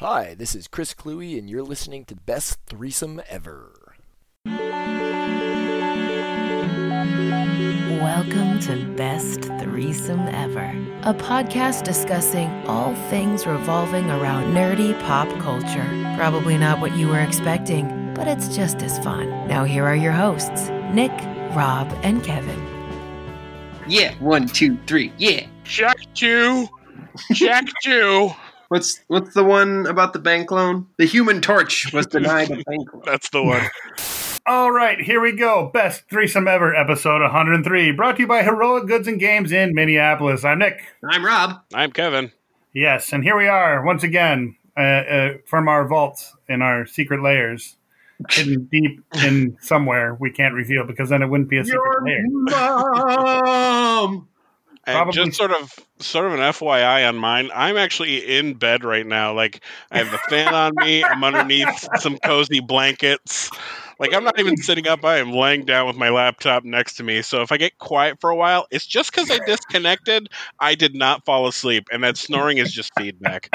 Hi, this is Chris Cluey, and you're listening to Best Threesome Ever. Welcome to Best Threesome Ever, a podcast discussing all things revolving around nerdy pop culture. Probably not what you were expecting, but it's just as fun. Now, here are your hosts Nick, Rob, and Kevin. Yeah, one, two, three. Yeah. Check two. Check two. What's what's the one about the bank loan? The Human Torch was denied a bank loan. That's the one. All right, here we go. Best threesome ever, episode 103, brought to you by Heroic Goods and Games in Minneapolis. I'm Nick. I'm Rob. I'm Kevin. Yes, and here we are once again uh, uh, from our vaults in our secret layers, hidden deep in somewhere we can't reveal because then it wouldn't be a secret layer. mom. And Probably- just sort of sort of an FYI on mine, I'm actually in bed right now. Like I have the fan on me, I'm underneath some cozy blankets. Like I'm not even sitting up, I am laying down with my laptop next to me. So if I get quiet for a while, it's just because I disconnected. I did not fall asleep, and that snoring is just feedback.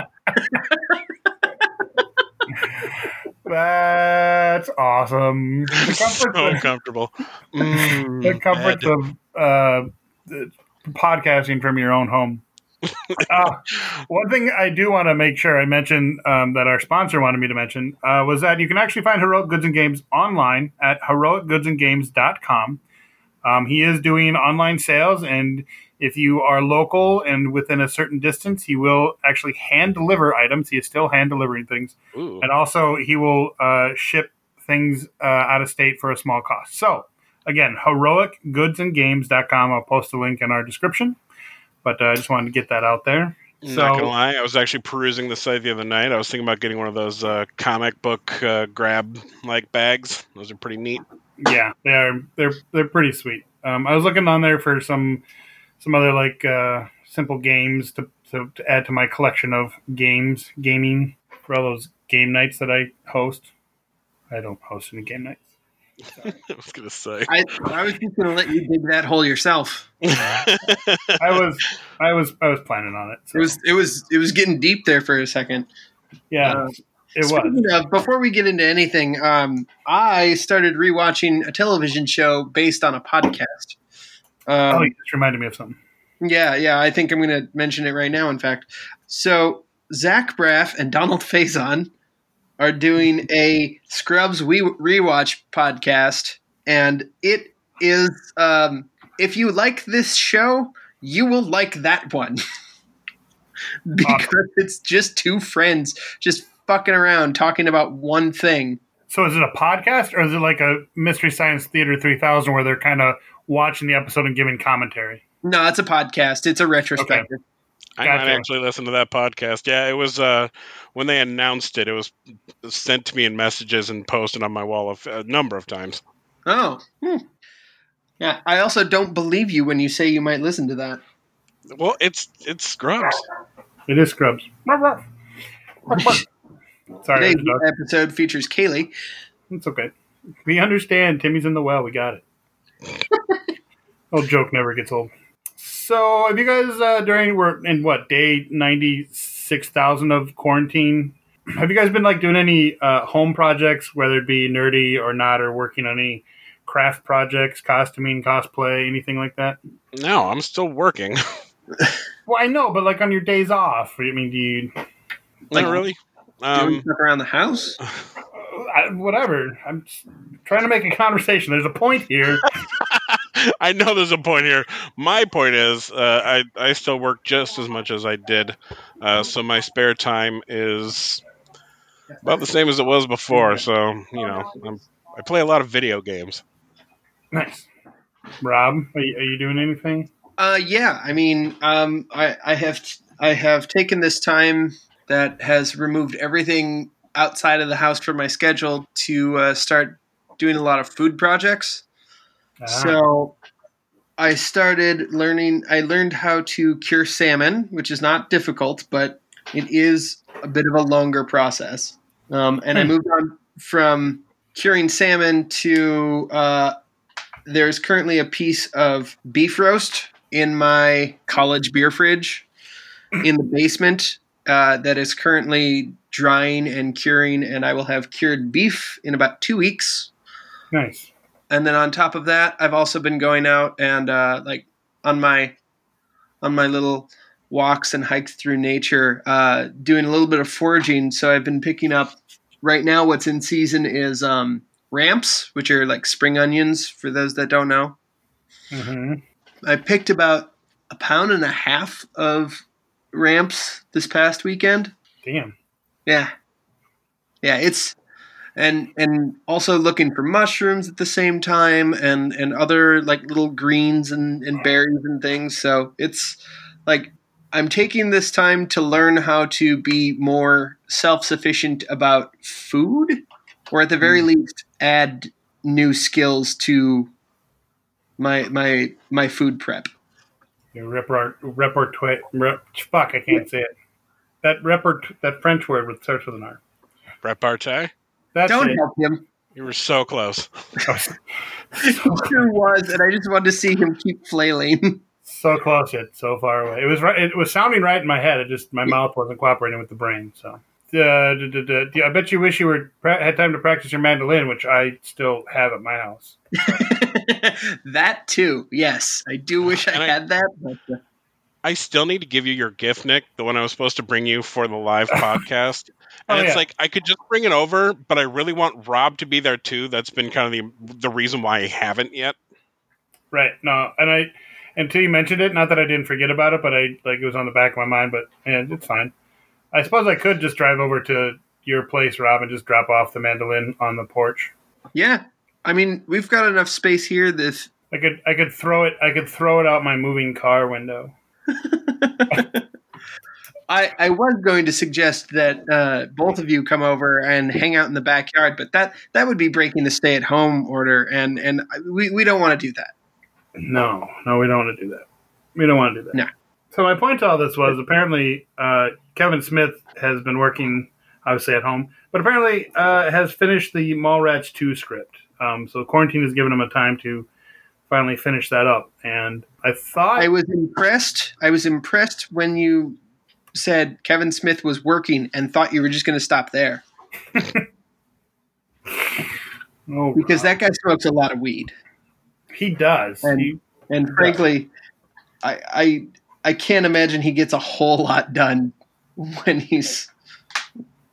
That's awesome. The so of, comfortable. Mm, the comforts of uh, the podcasting from your own home. uh, one thing I do want to make sure I mention um, that our sponsor wanted me to mention uh, was that you can actually find Heroic Goods and Games online at heroicgoodsandgames.com. Um, he is doing online sales, and if you are local and within a certain distance, he will actually hand deliver items. He is still hand delivering things, Ooh. and also he will uh, ship things uh, out of state for a small cost. So, again, heroicgoodsandgames.com. I'll post a link in our description, but uh, I just wanted to get that out there. Not So- gonna lie, I was actually perusing the site the other night. I was thinking about getting one of those uh, comic book uh, grab like bags. Those are pretty neat. yeah, they're they're they're pretty sweet. Um, I was looking on there for some some other like uh, simple games to, to to add to my collection of games gaming for all those game nights that I host. I don't host any game nights. I was gonna say. I, I was just gonna let you dig that hole yourself. I was I was I was planning on it. So, It was it was it was getting deep there for a second. yeah, uh, it was. Of, before we get into anything, um, I started rewatching a television show based on a podcast. Um, oh, you just reminded me of something. Yeah, yeah. I think I'm going to mention it right now. In fact, so Zach Braff and Donald Faison are doing a Scrubs We Rewatch podcast, and it is. Um, if you like this show, you will like that one because it's just two friends just fucking around talking about one thing. So is it a podcast or is it like a Mystery Science Theater 3000 where they're kind of watching the episode and giving commentary? No, it's a podcast. It's a retrospective. I might Gotcha. actually listen to that podcast. Yeah, it was uh, when they announced it. It was sent to me in messages and posted on my wall a, a number of times. Oh. Hmm. Yeah, I also don't believe you when you say you might listen to that. Well, it's it's Scrubs. It is Scrubs. Sorry, Today's underdog. episode features Kaylee. it's okay. We understand. Timmy's in the well. We got it. Old joke never gets old. So, have you guys uh, during we're in what day ninety six thousand of quarantine? Have you guys been like doing any uh, home projects, whether it be nerdy or not, or working on any craft projects, costuming, cosplay, anything like that? No, I'm still working. Well, I know, but like on your days off, I mean, do you Like, Not really. Doing Um, stuff around the house. I, whatever? I'm just trying to make a conversation. There's a point here. I know there's a point here. My point is, uh, I I still work just as much as I did, uh, so my spare time is about the same as it was before. So you know, I'm, I play a lot of video games. nice, Rob. Are you, are you doing anything? Uh, yeah, I mean, um, I, I have I have taken this time that has removed everything outside of the house from my schedule to uh, start doing a lot of food projects. Ah, So I started learning. I learned how to cure salmon, which is not difficult, but it is a bit of a longer process. Um, and I Hmm. moved on from curing salmon to uh, there's currently a piece of beef roast in my college beer fridge in the basement uh, that is currently drying and curing, and I will have cured beef in about two weeks. Nice. And then on top of that, I've also been going out and uh, like on my on my little walks and hikes through nature, uh, doing a little bit of foraging. So I've been picking up. Right now, what's in season is um, ramps, which are like spring onions. For those that don't know, hmm I picked about a pound and a half of ramps this past weekend. Damn. Yeah, yeah, it's and and also looking for mushrooms at the same time, and and other like little greens and and berries and things. So it's like I'm taking this time to learn how to be more self sufficient about food, or at the very mm. least, add new skills to my my my food prep. Your report, report, rep, fuck, I can't say it. That report, that French word with starts with an R. Repartee. That's Don't it. help him. You were so close. He sure was, and I just wanted to see him keep flailing. so close yet so far away. It was right. It was sounding right in my head. It just my mouth wasn't cooperating with the brain. So, uh, d- d- d- d- I bet you wish you were pra- had time to practice your mandolin, which I still have at my house. that too, yes. I do wish I I- had that. But, uh, I still need to give you your gift, Nick, the one I was supposed to bring you for the live oh, podcast. And Oh, it's yeah. like I could just bring it over, but I really want Rob to be there too. That's been kind of the the reason why I haven't yet. Right. No, and I until you mentioned it, not that I didn't forget about it, but I like it was on the back of my mind. But yeah, it's fine. I suppose I could just drive over to your place, Rob, and just drop off the mandolin on the porch. yeah, I mean, we've got enough space here that I could I could throw it I could throw it out my moving car window. I, I was going to suggest that uh, both of you come over and hang out in the backyard, but that that would be breaking the stay at home order, and and we, we don't want to do that. No, no, we don't want to do that. We don't want to do that. No. So my point to all this was apparently uh, Kevin Smith has been working obviously at home, but apparently uh, has finished the Mallrats two script. Um, so quarantine has given him a time to finally finish that up, and I thought I was impressed. I was impressed when you said Kevin Smith was working and thought you were just going to stop there oh, because that guy smokes a lot of weed. he does. And- He- And frankly, I, I I can't imagine he gets a whole lot done when he's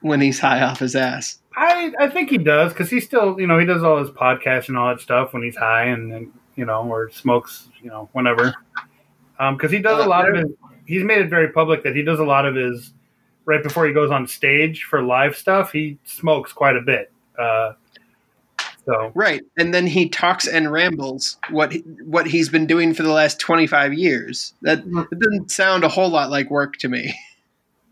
when he's high off his ass. I, I think he does because he still, you know, he does all his podcasts and all that stuff when he's high and, and you know, or smokes, you know, whenever. Because he does a Uh, lot of his, he's made it very public that he does a lot of his, right before he goes on stage for live stuff, he smokes quite a bit. Uh, so, Right, and then he talks and rambles what he, what he's been doing for the last twenty five years. That it doesn't sound a whole lot like work to me.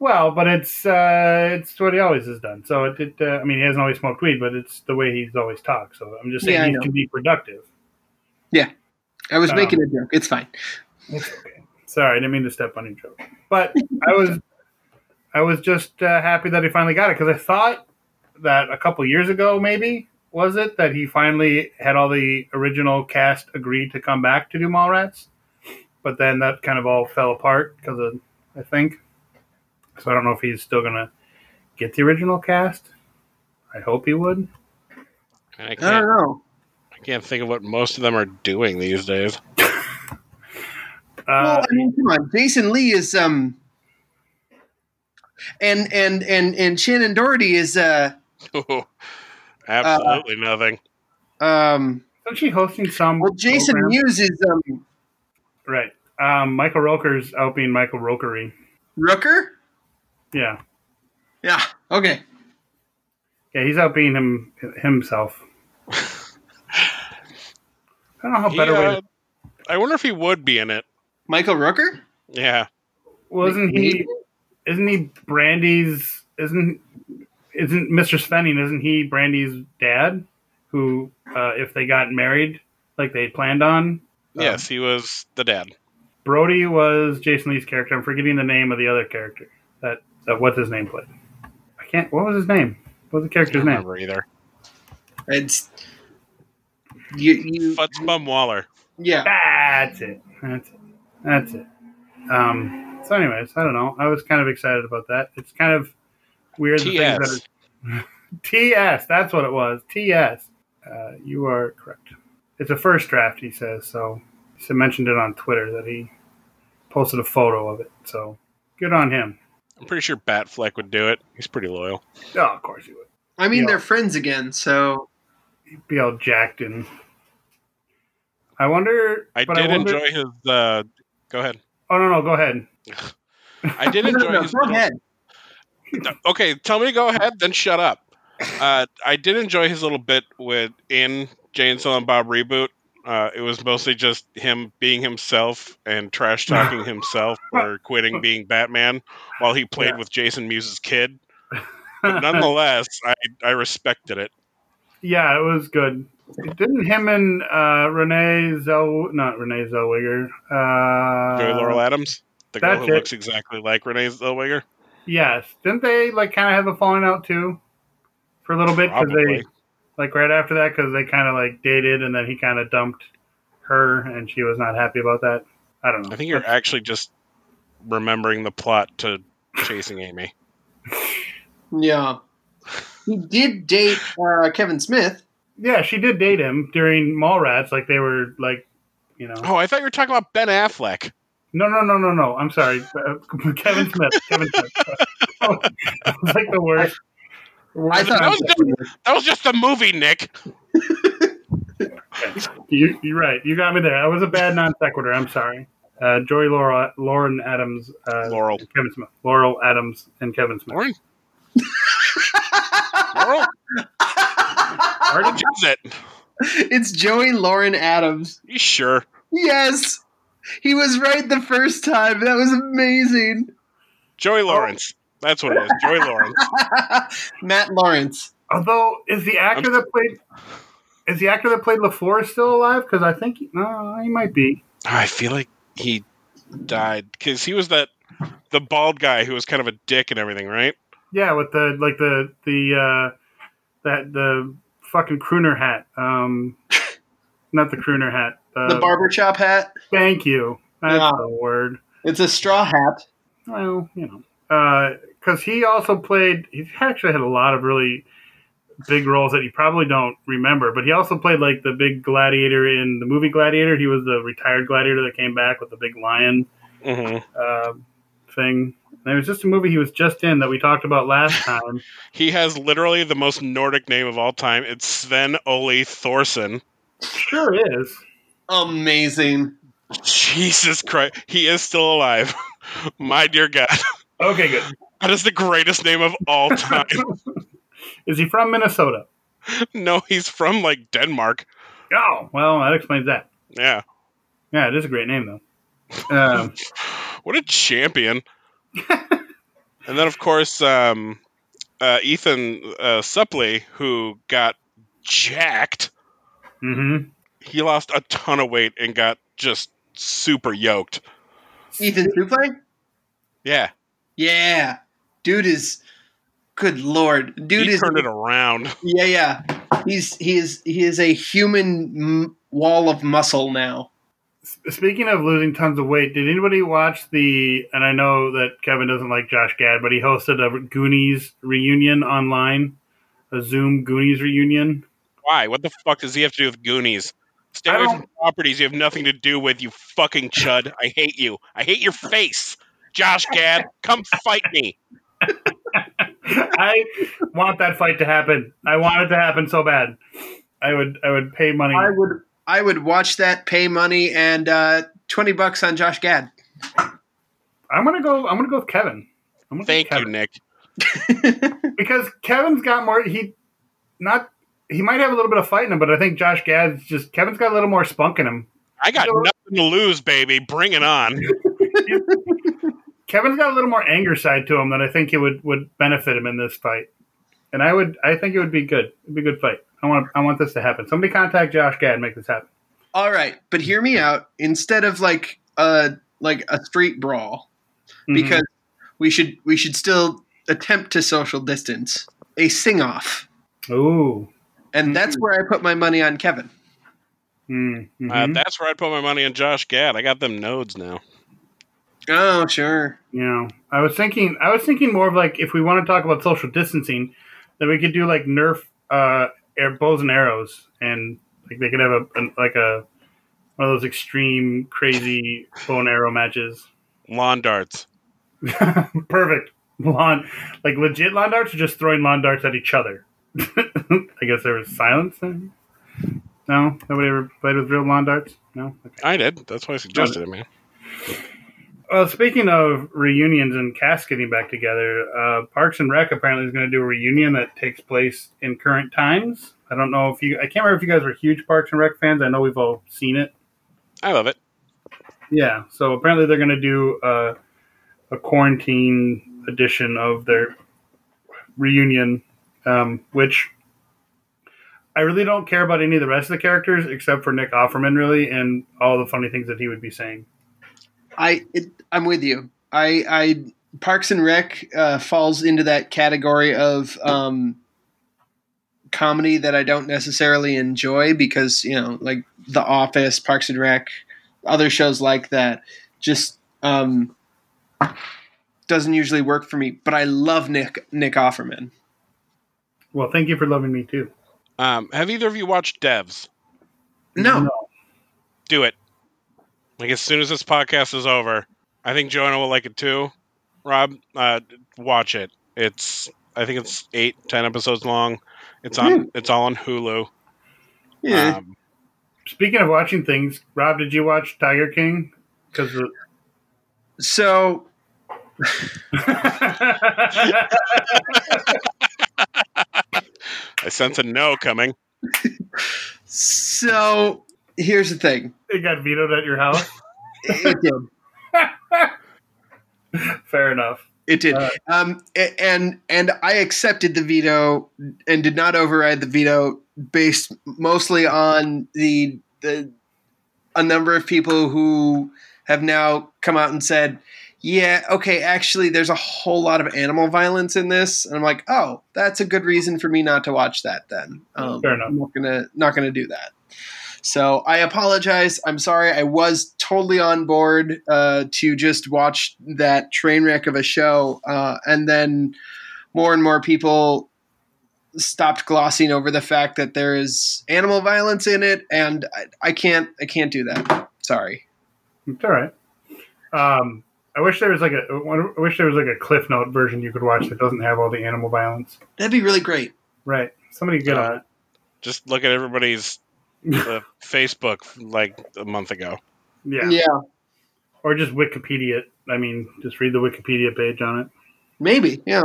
well, but it's uh, it's what he always has done. So it, it uh, I mean, he hasn't always smoked weed, but it's the way he's always talked. So I'm just saying Yeah, he can be productive. I was Um, making a joke. It's fine. It's okay. Sorry, I didn't mean to step on your joke. But I was, I was just uh, happy that he finally got it because I thought that a couple years ago, maybe was it that he finally had all the original cast agree to come back to do Mallrats, but then that kind of all fell apart because of I think. So I don't know if he's still gonna get the original cast. I hope he would. I I don't can't, know. I can't think of what most of them are doing these days. Uh, well, I mean, come on. Jason Lee is um, and and and and Shannen Doherty is uh Absolutely nothing. um. isn't she hosting some? Well, Jason program? Mewes is um right? Um, Michael Roker's out being Michael Rokery. Rooker. Yeah. Yeah. Okay. Yeah, he's out being him himself. I don't know how He, better way. uh, To, I wonder if he would be in it. Michael Rooker. Yeah. well, isn't he? Isn't he Brandy's? Isn't isn't Mr. Svenning? Isn't he Brandy's dad? Who, uh, if they got married like they planned on, Yes, he was the dad. Brodie was Jason Lee's character. I'm forgetting the name of the other character. That that what's his name played. I can't. What was his name? What was the I character's don't name? remember either. It's you. You. Futz Bum Waller. Yeah. That's it. That's it. That's it. Um, So, anyways, I don't know. I was kind of excited about that. It's kind of weird. the things TS. that are- TS. That's what it was. TS. Uh, you are correct. It's a first draft, he says. So he mentioned it on Twitter that he posted a photo of it. So good on him. I'm pretty sure Batfleck would do it. He's pretty loyal. Oh, of course he would. I mean, Yeah. they're friends again, so He'd be all jacked and. I wonder. I but did wonder- enjoy his. Uh, go ahead. Oh no no! Go ahead. I did No, no, enjoy no, his. go little- ahead. Okay, tell me to go ahead, then shut up. Uh, I did enjoy his little bit with in Jay and Silent Bob reboot. Uh, it was mostly just him being himself and trash talking himself or quitting being Batman while he played Yeah. with Jason Mewes's kid. But nonetheless, I, I respected it. Yeah, it was good. Didn't him and uh, Renee Zell, not Renee Zellweger, uh, Joey Laurel Adams, the girl who it. looks exactly like Renee Zellweger. Yes, didn't they like kind of have a falling out too for a little bit because Probably. they like right after that because they kind of like dated and then he kind of dumped her and she was not happy about that. I don't know. I think you're actually just remembering the plot to Chasing Amy. Yeah. He did date uh, Kevin Smith. Yeah, she did date him during Mallrats. Like they were like, you know, Oh, I thought you were talking about Ben Affleck. no, no, no, no, no. I'm sorry, Kevin Smith. Kevin Smith. that was like the worst. I thought That was, just, that was just a movie, Nick. You, you're right. You got me there. I was a bad non sequitur. I'm sorry. Uh, Joey Laurel, Lauren Adams, uh, Laurel. Kevin Smith, Laurel Adams, and Kevin Smith. Lauren? Laurel? Already does it. it's Joey Lauren Adams. You sure? Yes. He was right the first time. That was amazing. Joey Lawrence. That's what it is. Joey Lawrence. Matt Lawrence. Although, is the actor that played is the actor that played LaFleur still alive? Because I think he, no, he might be. I feel like he died because he was that the bald guy who was kind of a dick and everything, right? Yeah, with the like the the uh, that the fucking crooner hat. Um, not the crooner hat. The, The barbershop hat. Thank you. That's Yeah. the word. It's a straw hat. Well, you know, because he also played. He actually had a lot of really big roles that you probably don't remember. But he also played like the big gladiator in the movie Gladiator. He was the retired gladiator that came back with the big lion hmm uh, thing. And it was just a movie he was just in that we talked about last time. He has literally the most Nordic name of all time. It's Sven Ole Thorsen. sure is. Amazing. Jesus Christ. He is still alive. My dear God. Okay, good. That is the greatest name of all time. Is he from Minnesota? no, he's from like Denmark. Oh, well, that explains that. Yeah. Yeah, it is a great name though. Um, What a champion. and then, of course, um, uh, Ethan uh, Suplee, who got jacked, hmm he lost a ton of weight and got just super yoked. Ethan Suplee? Yeah. Yeah. Dude is good lord. Dude he is turned it around. Yeah, yeah. He's he is he is a human m- wall of muscle now. Speaking of losing tons of weight, did anybody watch the? And I know that Kevin doesn't like Josh Gad, but he hosted a Goonies reunion online, a Zoom Goonies reunion. Why? What the fuck does he have to do with Goonies? Stay I away from properties you have nothing to do with, you fucking chud. I hate you. I hate your face. Josh Gad, come fight me. I want that fight to happen. I want it to happen so bad. I would. I would pay money. I would I would watch that, pay money, and uh, twenty bucks on Josh Gad. I'm gonna go. I'm gonna go with Kevin. I'm gonna Thank with you, Nick. because Kevin's got more. He not. He might have a little bit of fight in him, but I think Josh Gad's just Kevin's got a little more spunk in him. I got Sure. nothing to lose, baby. Bring it on. Kevin's got a little more anger side to him that I think it would would benefit him in this fight. And I would. I think it would be good. It'd be a good fight. I want. I want this to happen. Somebody contact Josh Gad and make this happen. All right, but hear me out. Instead of like a like a street brawl, Mhm. because we should we should still attempt to social distance. A sing off, Ooh. and that's where I put my money on Kevin. Mm, Uh, that's where I'd put my money on Josh Gad. I got them nodes now. Oh, sure. You know, I was thinking, I was thinking more of like if we want to talk about social distancing, then we could do like Nerf uh, air, bows and arrows, and like they could have a, like a one of those extreme crazy bow and arrow matches. Lawn darts. Perfect lawn, like legit lawn darts, or just throwing lawn darts at each other. I guess there was silence. Then. No, nobody ever played with real lawn darts. No. Okay. I did. That's why I suggested it, man. Well, speaking of reunions and cast getting back together, uh, Parks and Rec apparently is going to do a reunion that takes place in current times. I don't know if you, I can't remember if you guys were huge Parks and Rec fans. I know we've all seen it. I love it. Yeah, so apparently they're going to do uh, a quarantine edition of their reunion, um, which I really don't care about any of the rest of the characters except for Nick Offerman, really, and all the funny things that he would be saying. I it, I'm with you. I I Parks and Rec uh, falls into that category of um, comedy that I don't necessarily enjoy because you know, like The Office, Parks and Rec, other shows like that, just um, doesn't usually work for me. But I love Nick Nick Offerman. Well, thank you for loving me too. Um, have either of you watched Devs? No, Do it. Like as soon as this podcast is over, I think Jonah will like it too. Rob, uh, watch it. It's I think it's eight, ten episodes long. It's on. It's all on Hulu. yeah, Um, Speaking of watching things, Rob, did you watch Tiger King? Because so I sense a no coming. so here's the thing. it got vetoed at your house. It did. Fair enough. It did. Uh, um, and and I accepted the veto and did not override the veto based mostly on the the a number of people who have now come out and said, "Yeah, okay, actually, there's a whole lot of animal violence in this," and I'm like, "Oh, that's a good reason for me not to watch that." Then, um, Fair enough. I'm not gonna not gonna do that. So I apologize. I'm sorry. I was totally on board uh, to just watch that train wreck of a show, uh, and then more and more people stopped glossing over the fact that there is animal violence in it, and I, I can't. I can't do that. Sorry. It's all right. Um, I wish there was like a. I wish there was like a Cliff Note version you could watch that doesn't have all the animal violence. That'd be really great. Right. Somebody get on it. Just look at everybody's uh, Facebook like a month ago. Yeah. yeah Or just Wikipedia. I mean, just read the Wikipedia page on it. maybe. Yeah.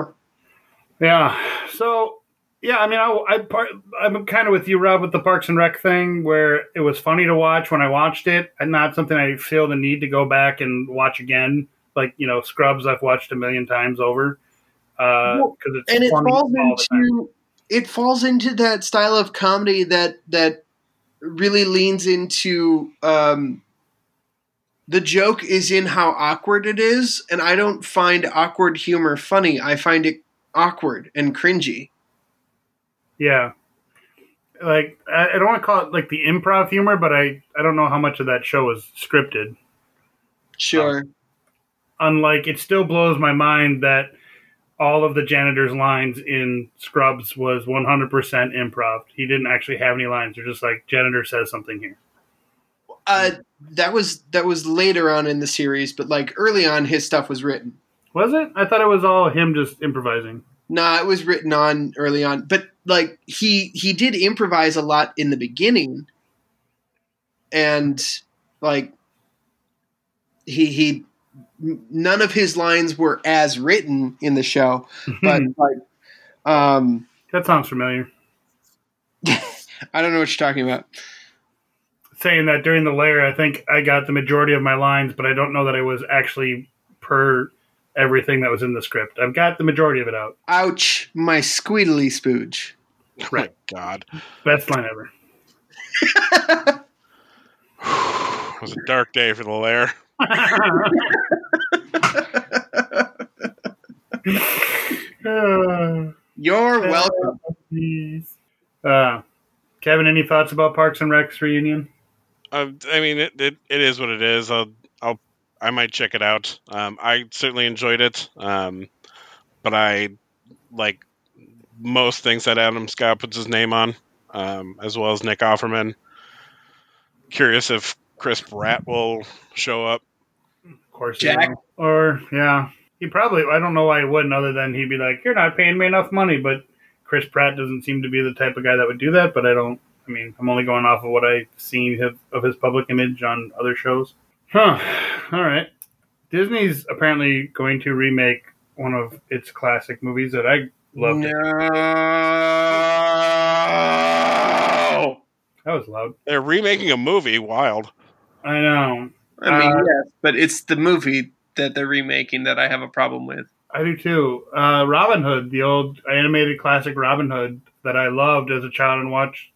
Yeah. So yeah, I mean, I, I part, I'm kind of with you, Rob, with the Parks and Rec thing, where it was funny to watch when I watched it, and not something I feel the need to go back and watch again. Like you know, Scrubs, I've watched a million times over because Well, it's and it funny falls all the time. into it falls into that style of comedy that that really leans into um, the joke is in how awkward it is, and I don't find awkward humor funny. I find it awkward and cringy. Yeah. Like I, don't want to call it like the improv humor, but I I don't know how much of that show was scripted. Sure. Unlike it still blows my mind that all of the janitor's lines in Scrubs was 100% improv. He didn't actually have any lines. They're just like janitor says something here. Uh, that was that was later on in the series, but like early on, his stuff was written. Was it? I thought it was all him just improvising. Nah, it was written on early on, but like he he did improvise a lot in the beginning, and like he he none of his lines were as written in the show, but like um that sounds familiar. I don't know what you're talking about. Saying that during the layer, I think I got the majority of my lines, but I don't know that I was actually per everything that was in the script. I've got the majority of it out. Ouch, my squeedly spooge. Right. Oh God, Best line ever. it was a dark day for the lair. Uh, You're welcome. Uh, Kevin, any thoughts about Parks and Rec's reunion? Uh, I mean, it, it it is what it is. I'll I'll I might check it out. Um, I certainly enjoyed it, um, but I like most things that Adam Scott puts his name on, um, as well as Nick Offerman. Curious if Chris Pratt will show up. Of course, he Jack? will. Or yeah, he probably. I don't know why he wouldn't, other than he'd be like, "You're not paying me enough money." But Chris Pratt doesn't seem to be the type of guy that would do that. But I don't. I mean, I'm only going off of what I've seen of, of his public image on other shows. Huh. All right. Disney's apparently going to remake one of its classic movies that I loved. No. That was loud. They're remaking a movie. Wild. I know. I mean, Uh, yes, but it's the movie that they're remaking that I have a problem with. I do too. Uh, Robin Hood, the old animated classic Robin Hood that I loved as a child and watched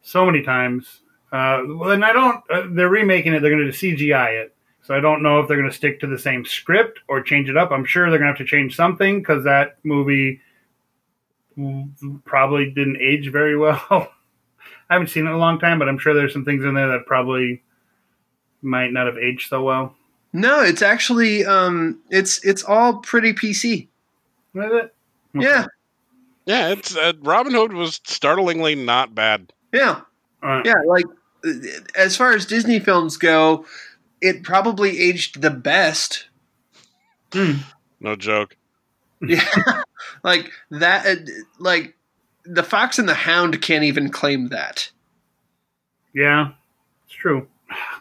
so many times. Uh, well, and I don't. Uh, they're remaking it. They're going to CGI it, so I don't know if they're going to stick to the same script or change it up. I'm sure they're going to have to change something because that movie probably didn't age very well. I haven't seen it in a long time, but I'm sure there's some things in there that probably might not have aged so well. No, it's actually um, it's it's all pretty PC. Is it? Yeah, Yeah, it's uh, Robin Hood was startlingly not bad. yeah, All right. yeah. Like as far as Disney films go, it probably aged the best. No joke. Yeah, like that. Uh, like the Fox and the Hound can't even claim that. Yeah, it's true.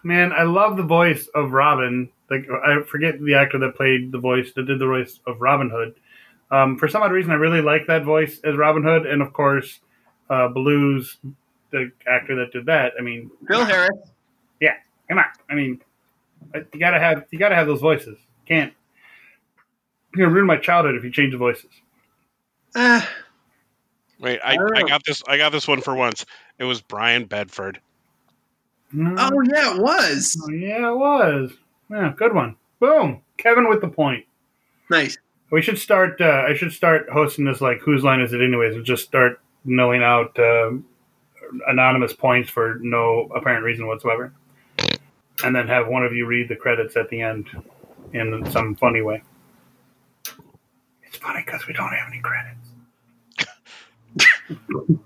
Man, I love the voice of Robin. Like I forget the actor that played the voice that did the voice of Robin Hood. Um, for some odd reason, I really like that voice as Robin Hood, and of course, uh, Baloo, the actor that did that. I mean, Bill Harris. Yeah, come on. I mean, you gotta have you gotta have those voices. Can't you're gonna ruin my childhood if you change the voices. Uh, Wait, I, I I got this. I got this one for once. It was Brian Bedford. Oh yeah, it was Oh, yeah, it was. Yeah, good one. Boom, Kevin with the point. nice. We should start. Uh, I should start hosting this like whose line is it anyways, and just start milling out uh, anonymous points for no apparent reason whatsoever, and then have one of you read the credits at the end in some funny way. It's funny because we don't have any credits.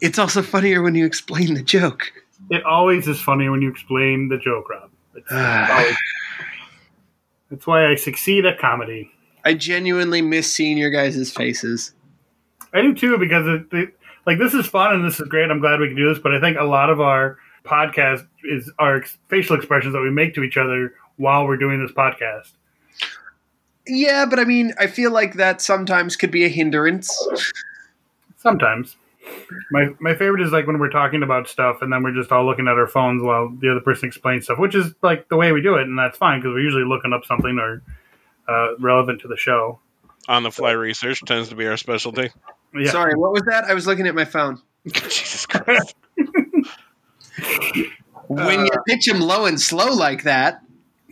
It's also funnier when you explain the joke. It always is funny when you explain the joke, Rob. It's always, that's why I succeed at comedy. I genuinely miss seeing your guys' faces. I do too because it, it, like this is fun and this is great. I'm glad we can do this, but I think a lot of our podcast is our ex- facial expressions that we make to each other while we're doing this podcast. Yeah, but I mean, I feel like that sometimes could be a hindrance. Sometimes. My my favorite is like when we're talking about stuff and then we're just all looking at our phones while the other person explains stuff, which is like the way we do it, and that's fine because we're usually looking up something or uh, relevant to the show. On the fly research tends to be our specialty. Yeah. Sorry, what was that? I was looking at my phone. Jesus Christ. When you pitch him low and slow like that,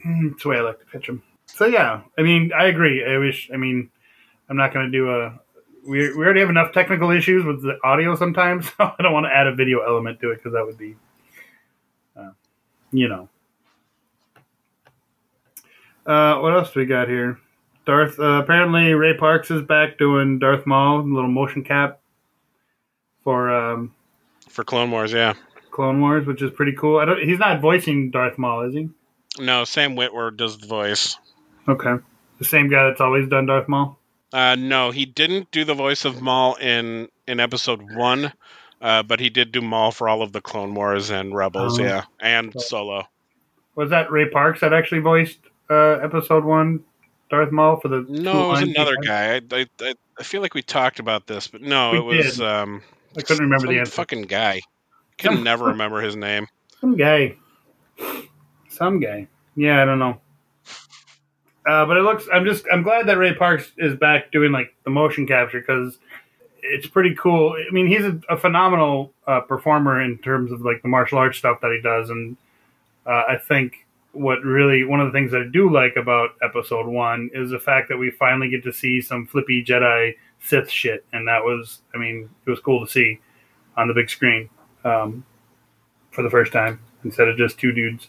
Mm, That's the way I like to pitch him. So yeah, I mean, I agree. I wish. I mean, I'm not going to do a. We we already have enough technical issues with the audio sometimes. So I don't want to add a video element to it because that would be, uh, you know. Uh, what else do we got here? Darth. Uh, apparently, Ray Parks is back doing Darth Maul, a little motion cap for um, For Clone Wars, yeah. Clone Wars, which is pretty cool. I don't. He's not voicing Darth Maul, is he? No, Sam Witwer does the voice. Okay. The same guy that's always done Darth Maul. Uh, no, he didn't do the voice of Maul in in episode one, uh, but he did do Maul for all of the Clone Wars and Rebels, Oh. yeah, and Solo. Was that Ray Parks that actually voiced uh, episode one Darth Maul for the? No, it was another guy. I, I, I, feel like we talked about this, but no, We it was did. um, I couldn't remember the answer. fucking guy. Can never remember his name. Some guy. Some guy. Yeah, I don't know. Uh, but it looks. I'm just. I'm glad that Ray Parks is back doing like the motion capture because it's pretty cool. I mean, he's a, a phenomenal uh, performer in terms of like the martial arts stuff that he does, and uh, I think what really one of the things that I do like about Episode One is the fact that we finally get to see some flippy Jedi Sith shit, and that was. I mean, it was cool to see on the big screen um, for the first time instead of just two dudes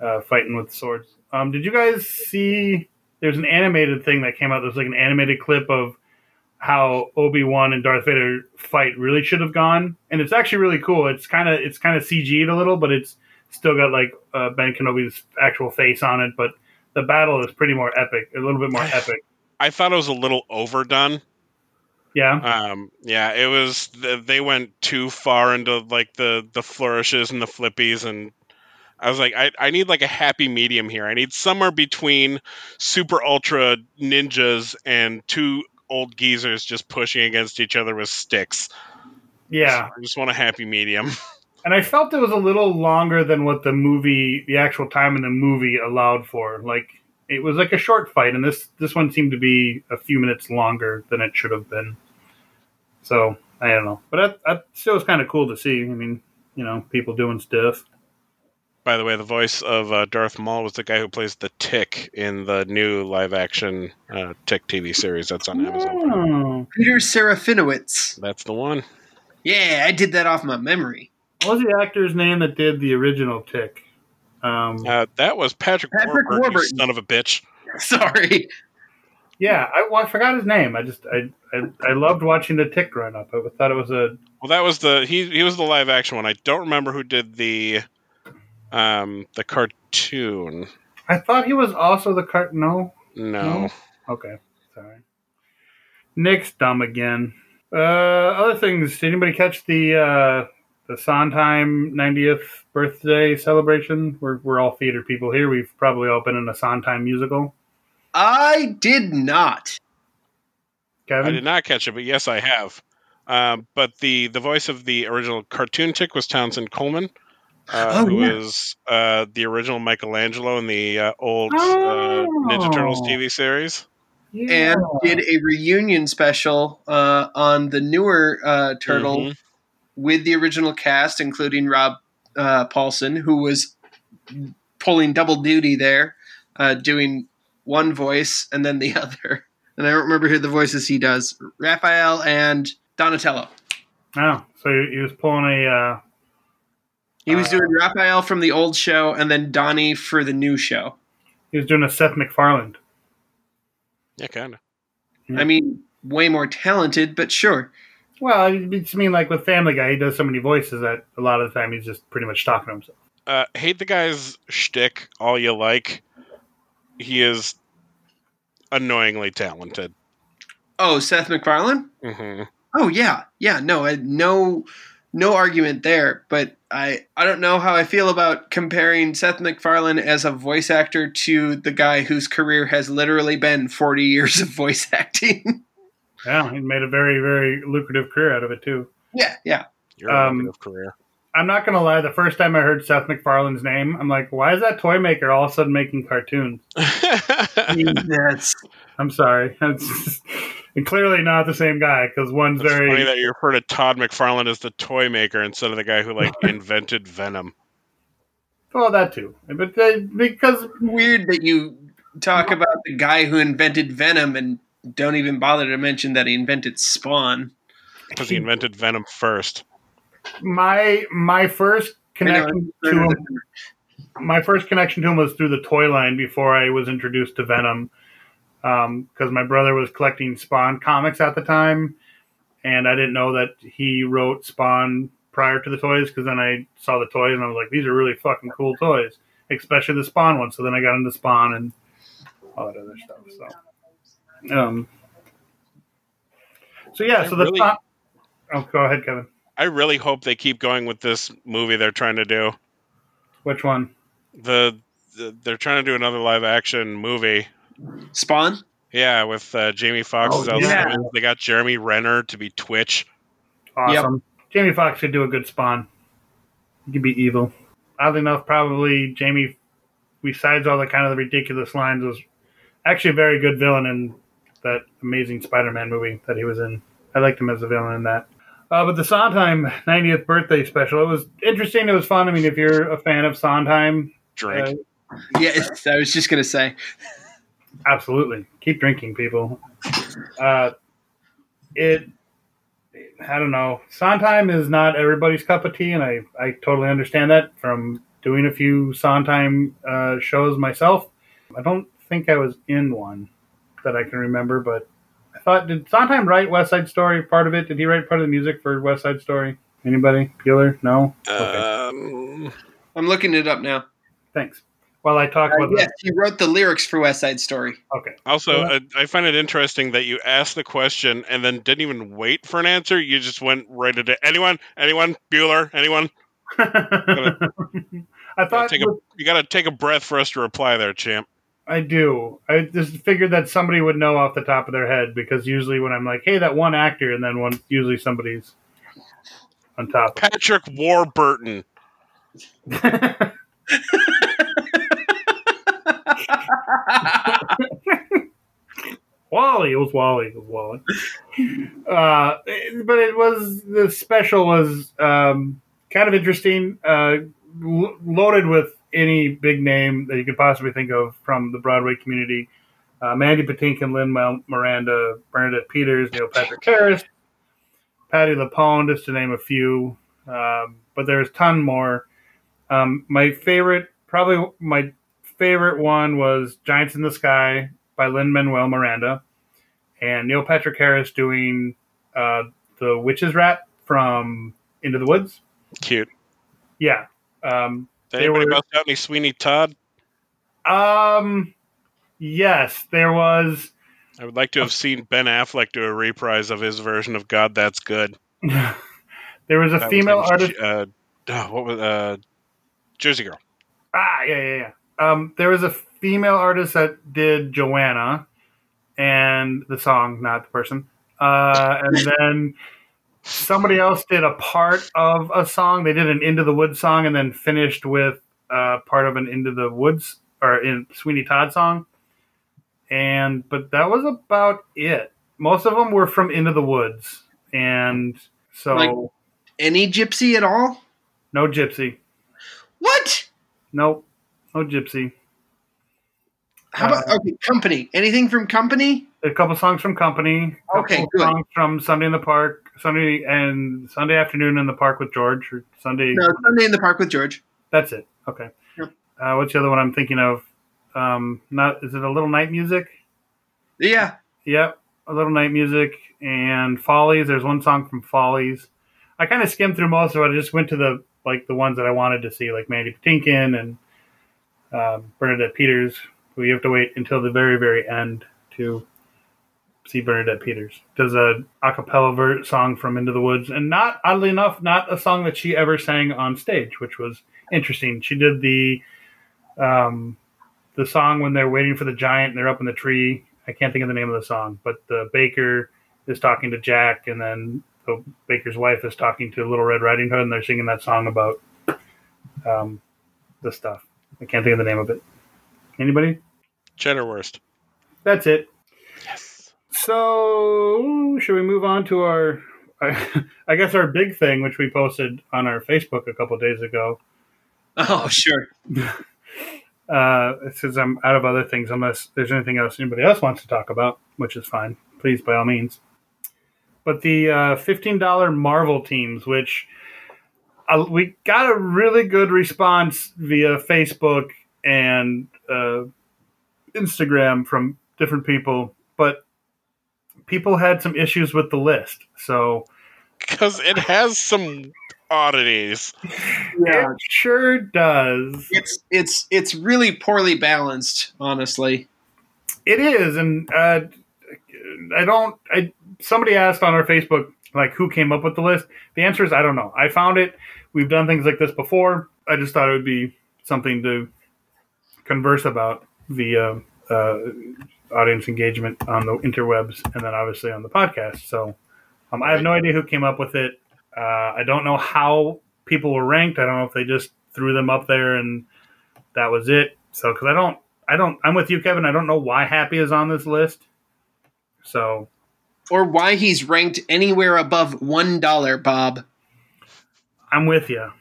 uh, fighting with swords Um, did you guys see? There's an animated thing that came out. There's like an animated clip of how Obi Wan and Darth Vader fight really should have gone, and it's actually really cool. It's kind of it's kind of CG'd a little, but it's still got like uh, Ben Kenobi's actual face on it. But the battle is pretty more epic, a little bit more epic. I thought it was a little overdone. Yeah, Um, yeah, it was. They went too far into like the the flourishes and the flippies, and I was like, I, I need like a happy medium here. I need somewhere between super ultra ninjas and two old geezers just pushing against each other with sticks. yeah. I just want a happy medium. And I felt it was a little longer than what the movie, the actual time in the movie allowed for. Like it was like a short fight, and this this one seemed to be a few minutes longer than it should have been. So I don't know, but that, that still was kind of cool to see. I mean, you know, people doing stuff. By the way, the voice of uh, Darth Maul was the guy who plays the Tick in the new live action uh, Tick TV series that's on Amazon. Oh, Peter Serafinowicz. That's the one. Yeah, I did that off my memory. what was the actor's name that did the original Tick? Um, Uh, that was Patrick, Patrick Warburton, you Warburton. son of a bitch. Sorry. yeah, I, well, I forgot his name. I just I, I I loved watching the Tick growing up. I thought it was a Well, that was the he he was the live action one. I don't remember who did the um the cartoon. I thought he was also the cart. No, No. Okay, sorry. Nick's dumb again. Uh, other things. Did anybody catch the uh, the Sondheim 90th birthday celebration? We're we're all theater people here. We've probably all been in a Sondheim musical. I did not. Kevin, I did not catch it, but yes, I have. Um, but the the voice of the original cartoon tick was Townsend Coleman, uh, Oh, who yeah. was uh, the original Michelangelo in the uh, old Oh. uh, Ninja Turtles TV series. yeah. And did a reunion special uh, on the newer uh, Turtle Mhm. with the original cast, including Rob uh, Paulsen, who was pulling double duty there, uh, doing one voice and then the other. And I don't remember who the voices he does Raphael and Donatello. Oh, so he was pulling a. He was Uh, doing Raphael from the old show and then Donnie for the new show. he was doing a Seth MacFarlane. Yeah, kind of. I mean, way more talented, but sure. Well, I just mean like with Family Guy, he does so many voices that a lot of the time he's just pretty much talking to himself. Uh, hate the guy's shtick all you like. He is annoyingly talented. Oh, Seth MacFarlane? hmm Oh yeah, yeah. No, I, no, no argument there. But I, I don't know how I feel about comparing Seth MacFarlane as a voice actor to the guy whose career has literally been forty years of voice acting. Yeah, he made a very very lucrative career out of it too. yeah, yeah. Your um, of career. I'm not gonna lie. The first time I heard Seth MacFarlane's name, I'm like, why is that toy maker all of a sudden making cartoons? That's I'm sorry, it's just- and clearly not the same guy because one's It's very. funny that you refer to Todd McFarlane as the toy maker instead of the guy who like invented Venom. well, that too, but they, because weird that you talk about the guy who invented Venom and don't even bother to mention that he invented Spawn. Because he invented Venom first. my my first connection to him my first connection to him was through the toy line before I was introduced to Venom. Because my brother was collecting Spawn comics at the time, and I didn't know that he wrote Spawn prior to the toys. Because then I saw the toys and I was like, "These are really fucking cool toys," especially the Spawn one. So then I got into Spawn and all that other stuff. So, um, so yeah. I So the really- Spawn- oh, go ahead, Kevin. I really hope they keep going with this movie they're trying to do. Which one? The, the they're trying to do another live action movie. Spawn? Yeah, with uh, Jamie Foxx as Oh, yeah. They got Jeremy Renner to be Twitch. Awesome. Jamie Foxx could do a good Spawn. He could be evil. Oddly enough, probably Jamie, besides all the kind of the ridiculous lines, was actually a very good villain in that amazing Spider-Man movie that he was in. I liked him as a villain in that. Uh, but the Sondheim 90th birthday special, it was interesting. It was fun. I mean, if you're a fan of Sondheim, Drink. uh, Yes, I was just gonna say. Absolutely. Keep drinking, people. Uh, it, I don't know. Sondheim is not everybody's cup of tea, and I, I totally understand that from doing a few Sondheim uh, shows myself. I don't think I was in one that I can remember, but I thought did Sondheim write West Side Story? Part of it? Did he write part of the music for West Side Story? Anybody? Bueller? No. Okay. Um, I'm looking it up now. Thanks. While I talk Uh, about yes, he wrote the lyrics for West Side Story. Okay. also, Well, uh, I find it interesting that you asked the question and then didn't even wait for an answer. You just went right at it. Anyone? Anyone? Bueller? Anyone? I Gotta thought a, you got to take a breath for us to reply there, champ. I do. I just figured that somebody would know off the top of their head because usually when I'm like, "Hey, that one actor," and then one usually somebody's on top. Patrick Warburton. Wally. It was Wally. It was Wally. Uh, but it was the special was um, kind of interesting. Uh, lo- loaded with any big name that you could possibly think of from the Broadway community. Uh, Mandy Patinkin, Lin Miranda, Bernadette Peters, Neil Patrick Harris, Patti LuPone, just to name a few. Um, but there's a ton more. Um, my favorite, probably my favorite one was Giants in the Sky by Lin-Manuel Miranda and Neil Patrick Harris doing uh, the witch's rap from Into the Woods. Cute. Yeah. Um, Did They anybody were- bust out any Sweeney Todd? um, yes, there was. I would like to have seen Ben Affleck do a reprise of his version of God That's Good. there was a That was female in, artist. Uh, oh, what was uh, Jersey Girl? Ah, yeah, yeah, yeah. Um, there was a female artist that did Joanna and the song, not the person. Uh, and then somebody else did a part of a song. They did an Into the Woods song and then finished with uh, part of an Into the Woods or in Sweeney Todd song. And but that was about it. Most of them were from Into the Woods, and so Like- Any gypsy at all? no Gypsy, What? nope, no Gypsy. How about Uh, okay, company? Anything from company? a couple songs from Company. Okay, good. Songs from Sunday in the Park, Sunday and Sunday afternoon in the park with George, or Sunday. No, Sunday in the Park with George. That's it. Okay. Yep. Uh, what's the other one I'm thinking of? Um, not is it a little night music? Yeah. Yep, a little night music and Follies. There's one song from Follies. I kind of skimmed through most of it. I just went to the like the ones that I wanted to see, like Mandy Patinkin and um, Bernadette Peters. We have to wait until the very very end to see Bernadette Peters. Does a a cappella song from Into the Woods, and not oddly enough, not a song that she ever sang on stage, which was interesting. She did the um, the song when they're waiting for the giant and they're up in the tree. I can't think of the name of the song, but the baker is talking to Jack, and then the baker's wife is talking to Little Red Riding Hood, and they're singing that song about um, the stuff. I can't think of the name of it. Anybody? Cheddarwurst. That's it. Yes. So, should we move on to our, I, I guess, our big thing, which we posted on our Facebook a couple days ago? Oh, sure. Uh, since I'm out of other things, unless there's anything else anybody else wants to talk about, which is fine. Please, by all means. But the uh, $15 Marvel teams, which uh, we got a really good response via Facebook and uh, Instagram from different people, but people had some issues with the list. So Because it has some oddities. Yeah, it sure does. It's it's it's really poorly balanced, honestly. It is, and uh, I don't. I somebody asked on our Facebook like who came up with the list. The answer is I don't know. I found it. We've done things like this before. I just thought it would be something to converse about via uh, audience engagement on the interwebs, and then obviously on the podcast. So um, I have no idea who came up with it. Uh, I don't know how people were ranked. I don't know if they just threw them up there and that was it. So because I don't, I don't, I'm with you, Kevin. I don't know why Happy is on this list. So Or why he's ranked anywhere above one dollar, Bob. I'm with you.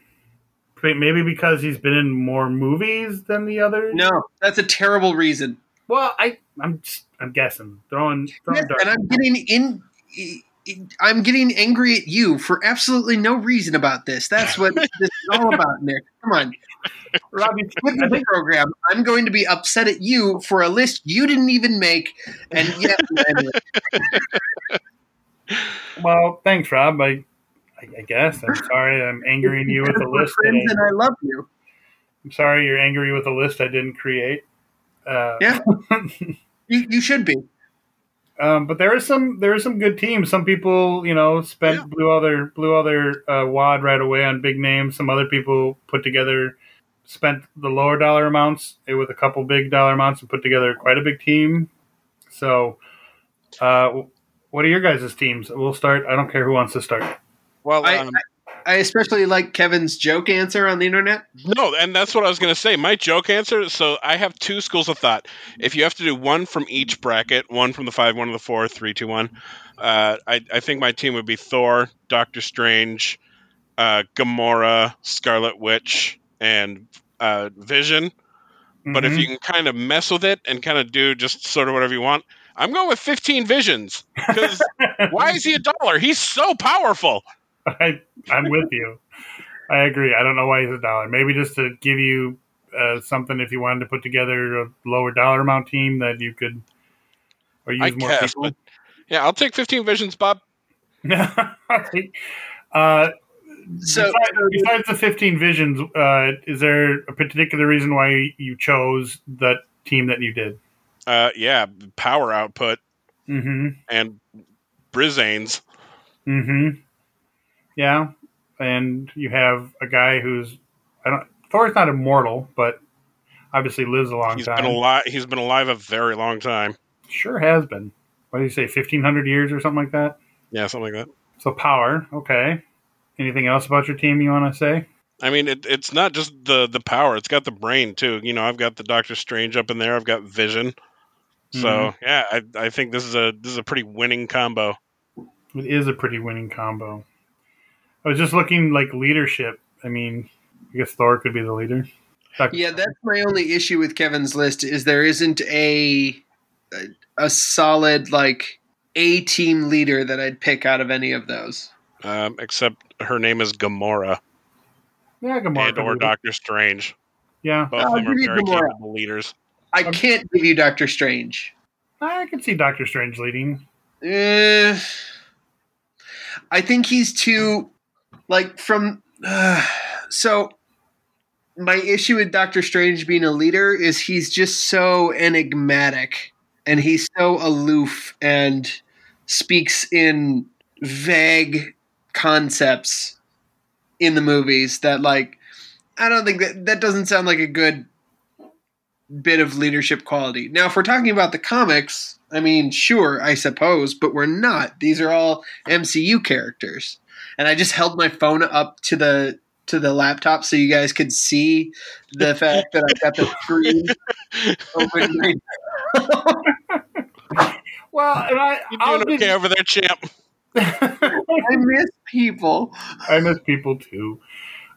Maybe because he's been in more movies than the others. No, that's a terrible reason. Well, I, I'm, I'm guessing throwing, throwing Yes, darts. and I'm getting in. I'm getting angry at you for absolutely no reason about this. That's what this is all about, Nick. Come on. Rob, you, with the program, I'm going to be upset at you for a list you didn't even make, and yet Well, thanks, Rob. I, I, I guess I'm sorry. I'm angering you with a list. friends, That and I love you. I, I'm sorry you're angry with a list I didn't create. Uh, Yeah. You, you should be. Um, but there is some there are some good teams. Some people, you know, spent Yeah. blew all their blew all their uh, wad right away on big names. Some other people put together spent the lower dollar amounts with a couple big dollar amounts and put together quite a big team. So, uh, what are your guys' teams? We'll start. I don't care who wants to start. Well, I- um, I especially like Kevin's joke answer on the internet. no, and that's what I was going to say. My joke answer. So I have two schools of thought. If you have to do one from each bracket, one from the five, one of the four, three, two, one. Uh, I, I think my team would be Thor, Doctor Strange, uh, Gamora, Scarlet Witch, and uh, Vision. But if Mhm. you can kind of mess with it and kind of do just sort of whatever you want, I'm going with 15 Visions. Because why is he a dollar? He's so powerful. I, I'm with you. I agree. I don't know why he's a dollar. Maybe just to give you uh, something if you wanted to put together a lower dollar amount team that you could, or use I more guess, people. but yeah, I'll take 15 Visions, Bob. uh, So- besides, besides the 15 visions, uh, is there a particular reason why you chose that team that you did? Uh, yeah, power output Mm-hmm. and Brizanes. Mm-hmm. Yeah, and you have a guy who's I don't. Thor's not immortal, but obviously lives a long He's time. been alive. He's been alive a very long time. Sure has been. What do you say, 1500 years or something like that? Yeah, something like that. So power, okay. Anything else about your team you want to say? I mean, it, it's not just the the power; it's got the brain too. You know, I've got the Doctor Strange up in there. I've got Vision. So Mhm. yeah, I, I think this is a this is a pretty winning combo. It is a pretty winning combo. I was just looking like leadership. I mean, I guess Thor could be the leader. Doctor- Yeah, that's my only issue with Kevin's list is there isn't a a, a solid like a team leader that I'd pick out of any of those. Um, except her name is Gamora yeah, Gamora and or Doctor Strange. Yeah, Both I'll of them are very Gamora. capable leaders. I can't give you Doctor Strange. I can see Doctor Strange leading. Uh, I think he's too like from uh, so my issue with Doctor Strange being a leader is he's just so enigmatic and he's so aloof and speaks in vague concepts in the movies that like I don't think that that doesn't sound like a good bit of leadership quality. Now if we're talking about the comics, I mean, sure, I suppose, but we're not. These are all MCU characters. And I just held my phone up to the to the laptop so you guys could see the fact that I've got the screen open right Well, and I, You I'll doing give- okay over there, champ? I miss people. I miss people too.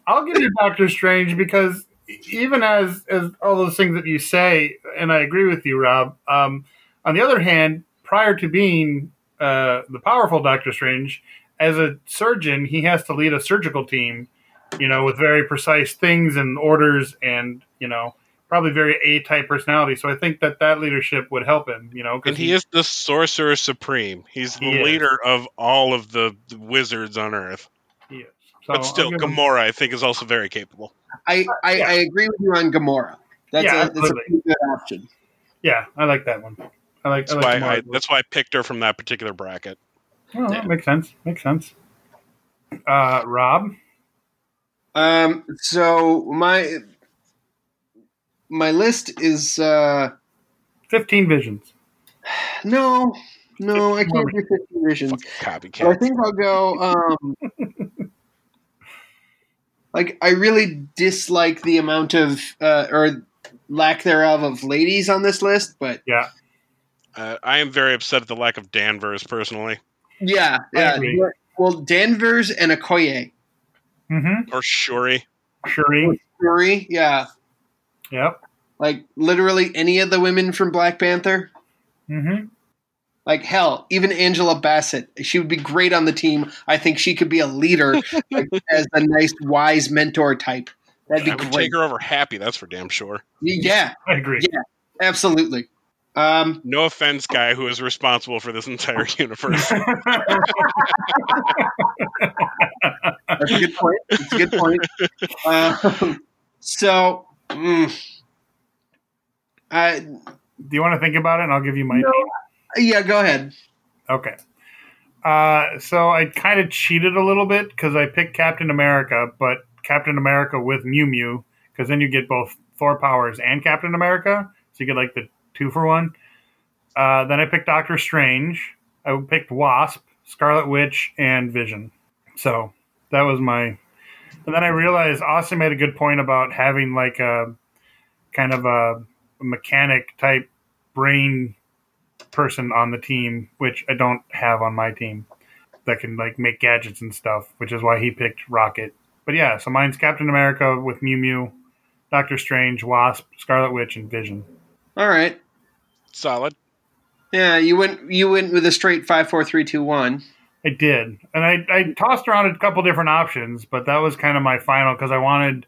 I'll give you Doctor Strange because even as as all those things that you say, and I agree with you, Rob. Um, on the other hand, prior to being uh, the powerful Doctor Strange, as a surgeon, he has to lead a surgical team, you know, with very precise things and orders, and you know, probably very A type personality. So I think that that leadership would help him. You know, 'cause And he is the sorcerer supreme. He's the He is. leader of all of the, the wizards on Earth. he is. So But still, I'll him- Gamora, I think, is also very capable. I, I, Yeah. I agree with you on Gamora. That's, Yeah, a, that's a pretty good option. Yeah, I like that one. I like. That's I like why I, that's why I picked her from that particular bracket. Oh, that makes sense. Makes sense. Uh, Rob, Um, so my my list is uh, fifteen visions. no, no, I can't do fifteen visions. Copycat. I think I'll go. Um, like I really dislike the amount of uh, or lack thereof of ladies on this list, but Yeah, Uh, I am very upset at the lack of Danvers, personally. yeah, yeah. Well, Danvers and Okoye, mm-hmm. Or Shuri. Shuri. Fury, yeah, Yep. like literally any of the women from Black Panther. Mm-hmm. Like hell, even Angela Bassett, she would be great on the team. I think she could be a leader, like, as a nice, wise mentor type. That'd be I would great. take her over Happy. That's for damn sure. Yeah, I agree. Yeah. absolutely. Um, No offense, guy who is responsible for this entire universe. That's a good point. That's a good point. Um, so, mm, I Do you want to think about it, and I'll give you my No. yeah, go ahead. Okay. Uh, so I kind of cheated a little bit because I picked Captain America, but Captain America with Mew Mew, because then you get both Thor powers and Captain America, so you get like the two for one. Uh, then I picked Doctor Strange. I picked Wasp, Scarlet Witch, and Vision. So that was my. And then I realized Austin made a good point about having like a kind of a mechanic type brain person on the team, which I don't have on my team that can like make gadgets and stuff, which is why he picked Rocket. But yeah, so mine's Captain America with Mew Mew, Doctor Strange, Wasp, Scarlet Witch, and Vision. All right. Solid. Yeah, you went you went with a straight five, four, three, two, one. I did, and I, I tossed around a couple different options, but that was kind of my final because I wanted,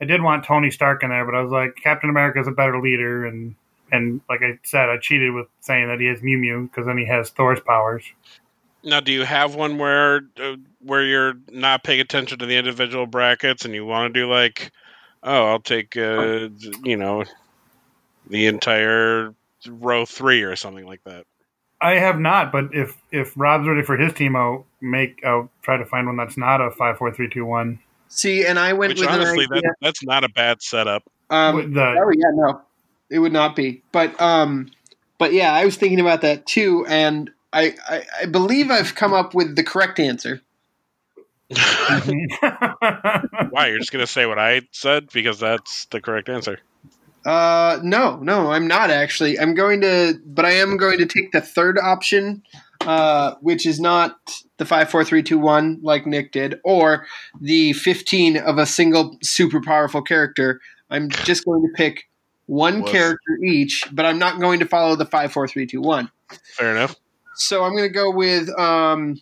I did want Tony Stark in there, but I was like Captain America is a better leader, and and like I said, I cheated with saying that he has Mew Mew because then he has Thor's powers. Now, do you have one where uh, where you're not paying attention to the individual brackets and you want to do like, oh, I'll take uh, you know the entire row three or something like that? I have not, but if if Rob's ready for his team, I'll make I'll try to find one that's not a five four three two one. See, and I went Which with honestly, an that, that's not a bad setup. Um, The oh yeah, no, it would not be. But um, but yeah, I was thinking about that too, and I I, I believe I've come up with the correct answer. Why? You're just gonna say what I said because that's the correct answer. Uh, no, no, I'm not actually. I'm going to, but I am going to take the third option, uh, which is not the five, four, three, two, one like Nick did, or the fifteen of a single super powerful character. I'm just going to pick one character each, but I'm not going to follow the five, four, three, two, one. Fair enough. So I'm going to go with um,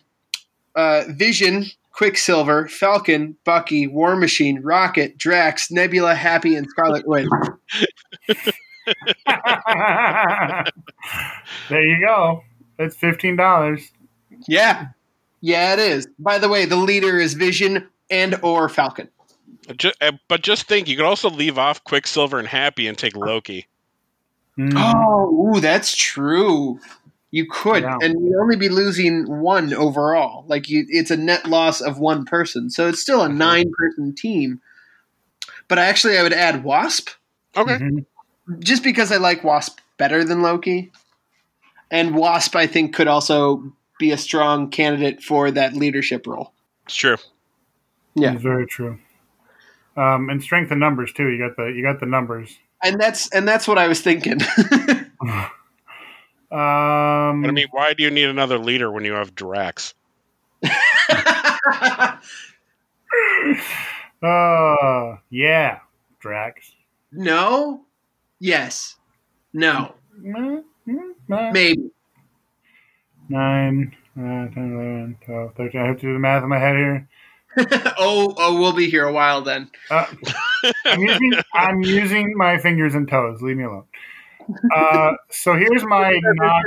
uh, Vision, Quicksilver, Falcon, Bucky, War Machine, Rocket, Drax, Nebula, Happy, and Scarlet Witch. there you go. It's fifteen dollars. Yeah, yeah, it is. By the way, the leader is Vision and or Falcon. Ju- uh, but just think, you could also leave off Quicksilver and Happy and take Loki. Oh, ooh, that's true. You could, Yeah. and you'd only be losing one overall. Like you, it's a net loss of one person, so it's still a nine-person team. But actually, I would add Wasp Okay. Mhm. just because I like Wasp better than Loki, and Wasp I think could also be a strong candidate for that leadership role. It's true. Yeah. It's very true. Um, and strength in numbers too. You got the you got the numbers. And that's and that's what I was thinking. Um, I mean, why do you need another leader when you have Drax? uh, yeah, Drax. no, yes, no, nine, maybe. nine, uh, 10, 11, 12, 13. I have to do the math in my head here. oh, oh, we'll be here a while then. Uh, I'm using I'm using my fingers and toes. Leave me alone. Uh, so here's my not.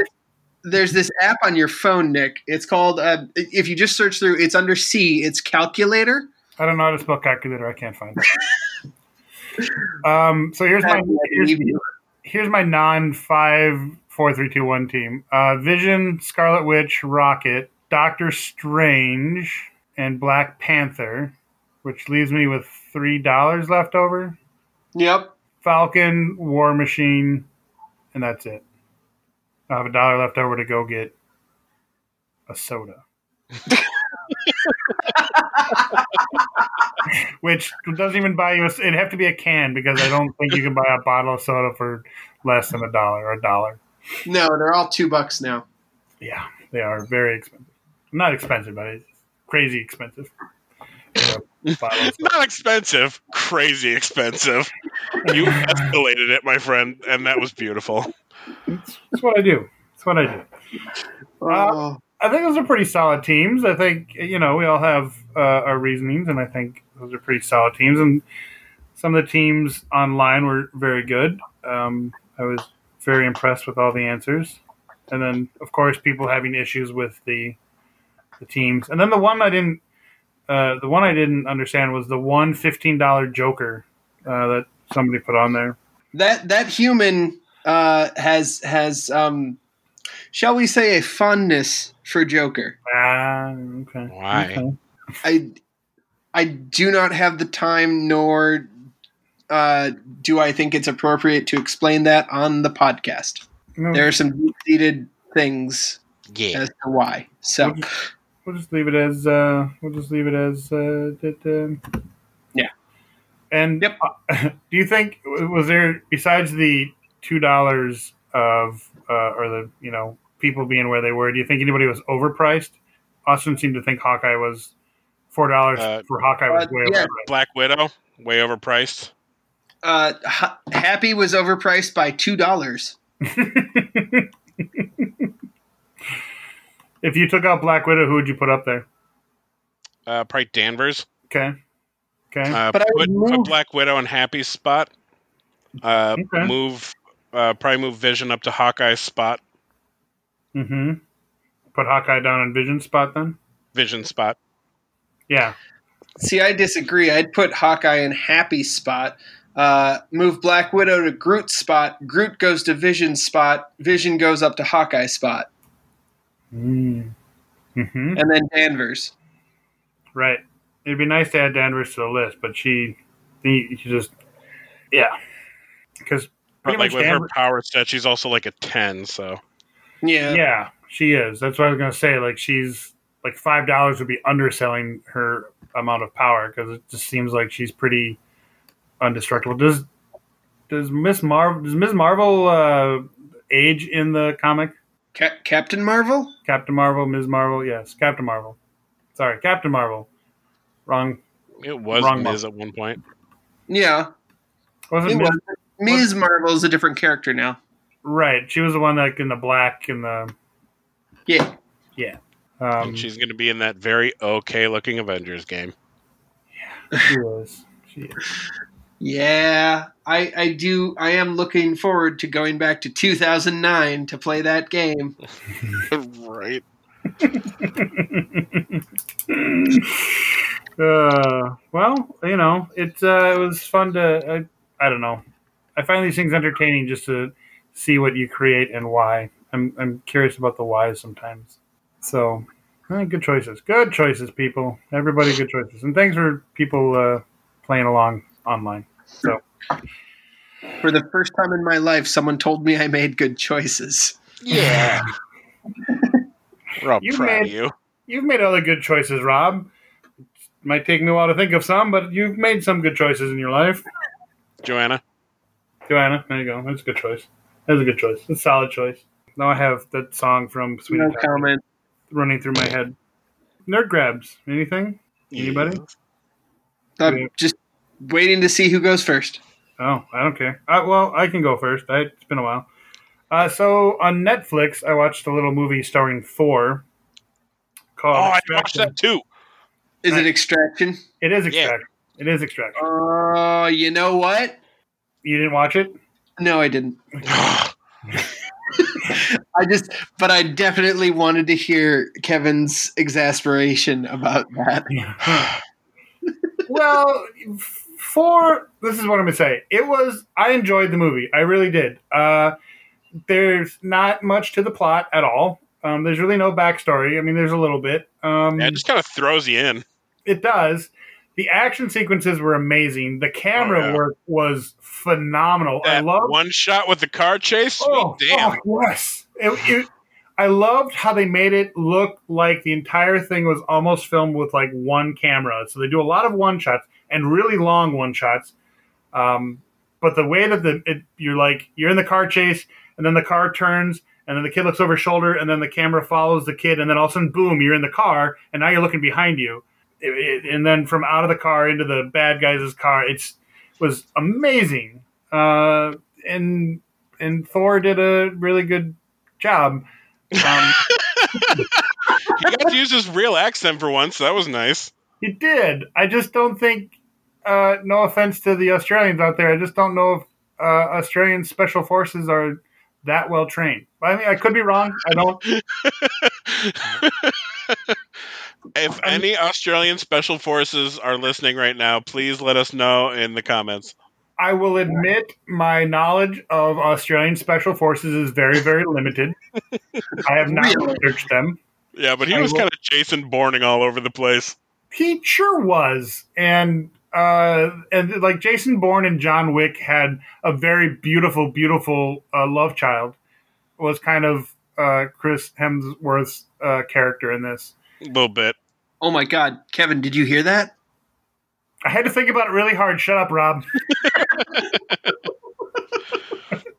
There's this app on your phone, Nick. It's called. Uh, if you just search through, it's under C. It's calculator. I don't know how to spell calculator. I can't find it. um, so here's my here's, here's my non five four three two one team. Uh, Vision, Scarlet Witch, Rocket, Doctor Strange, and Black Panther, which leaves me with three dollars left over. Yep. Falcon, War Machine, and that's it. I have a dollar left over to go get a soda. Which doesn't even buy you. A, it'd have to be a can because I don't think you can buy a bottle of soda for less than a dollar or a dollar. No, they're all two bucks now. Yeah, they are very expensive. Not expensive, but it's crazy expensive. So, bottle of soda. Not expensive, crazy expensive. You escalated it, my friend, and that was beautiful. It's, it's what I do. That's what I do. Oh, I think those are pretty solid teams. I think you know we all have uh, our reasonings, and I think those are pretty solid teams. And some of the teams online were very good. Um, I was very impressed with all the answers, and then of course people having issues with the the teams. And then the one I didn't, uh, the one I didn't understand was the one fifteen dollar Joker uh, that somebody put on there. That that human uh, has has um, shall we say a fondness for Joker. Ah, okay. Why? Okay. I I do not have the time, nor uh, do I think it's appropriate to explain that on the podcast. No, There are some deep seated things Yeah. as to why. So we'll just leave it as uh, we'll just leave it as uh, that, um Yeah. And Yep. uh, do you think was there besides the two dollars of uh, or the you know people being where they were? Do you think anybody was overpriced? Austin seemed to think Hawkeye was four dollars Uh, for Hawkeye was uh, way yeah. overpriced. Black Widow, way overpriced. uh, Ha- Happy was overpriced by two dollars. if you took out Black Widow, who would you put up there? Uh, probably Danvers. Okay. Okay. Uh, But I put, would put move- Black Widow in Happy's spot. Uh, Okay. Move, uh, probably move Vision up to Hawkeye's spot. mm-hmm. Put Hawkeye down in Vision spot then. Vision spot. Yeah. See, I disagree. I'd put Hawkeye in Happy spot. Uh, move Black Widow to Groot spot. Groot goes to Vision spot. Vision goes up to Hawkeye spot, Mm. Mm-hmm. and then Danvers. Right. It'd be nice to add Danvers to the list, but she, she just, yeah. Because But like much with her power set, she's also like a ten. So Yeah. yeah, she is. That's what I was gonna say. Like she's like five dollars would be underselling her amount of power because it just seems like she's pretty undestructible. Does does Miss Marvel does Miss Marvel uh, age in the comic? Ca- Captain Marvel. Captain Marvel, Ms. Marvel, yes, Captain Marvel. Sorry, Captain Marvel. Wrong. it was Wrong Miz at one point. Yeah. Wasn't He Ms. was. Ms. Marvel is a different character now. right? She was the one like in the black and the Yeah. Um, and she's going to be in that very okay looking Avengers game. Yeah, she was. She is. Yeah. I, I do. I am looking forward to going back to 2009 to play that game. right. uh, well, you know, it uh, it was fun to. I, I don't know. I find these things entertaining just to see what you create and why. I'm I'm curious about the whys sometimes. So, eh, good choices. Good choices, people. Everybody, good choices. And thanks for people uh, playing along online. So, For the first time in my life, someone told me I made good choices. Yeah. We're all You proud made- of you. you've made other good choices, Rob. It Might take me a while to think of some, but you've made some good choices in your life. Joanna. Joanna, there you go. That's a good choice. That's a good choice. That's a solid choice. Now I have that song from Sweet No Italian comment. running through my head. Nerd grabs. Anything? Anybody? Uh, I'm just waiting to see who goes first. Oh, I don't care. Uh, well, I can go first. I, it's been a while. Uh, so on Netflix, I watched a little movie starring Thor Oh, called. I watched that too. Is Right. it Extraction? It is Yeah. Extraction. It is Extraction. Oh, you know what? You didn't watch it? No, I didn't. I just, but I definitely wanted to hear Kevin's exasperation about that. well, for this is what I'm gonna say. It was I enjoyed the movie. I really did. Uh, there's not much to the plot at all. Um, there's really no backstory. I mean, there's a little bit. Um, yeah, it just kind of throws you in. it does. The action sequences were amazing. The camera Oh, yeah. work was phenomenal. I That love one shot with the car chase. Sweet Oh, damn. oh, yes. It, it, I loved how they made it look like the entire thing was almost filmed with like one camera. So they do a lot of one shots and really long one shots. Um, but the way that the it, you're like you're in the car chase and then the car turns and then the kid looks over his shoulder and then the camera follows the kid and then all of a sudden boom you're in the car and now you're looking behind you It- it- and then from out of the car into the bad guys' car it's was amazing uh, and and Thor did a really good job. Um, He got to use his real accent for once. So that was nice. he did. I just don't think. Uh, no offense to the Australians out there, I just don't know if uh, Australian special forces are that well trained. I mean, I could be wrong. I don't. if any Australian special forces are listening right now, please let us know in the comments. I will admit my knowledge of Australian special forces is very, very limited. I have not Really? researched them. Yeah, but he I was will- kind of Jason Bourning all over the place. He sure was, and uh, and like Jason Bourne and John Wick had a very beautiful, beautiful uh, love child. Was kind of uh, Chris Hemsworth's uh, character in this. A little bit. Oh my God, Kevin, did you hear that? I had to think about it really hard. Shut up, Rob.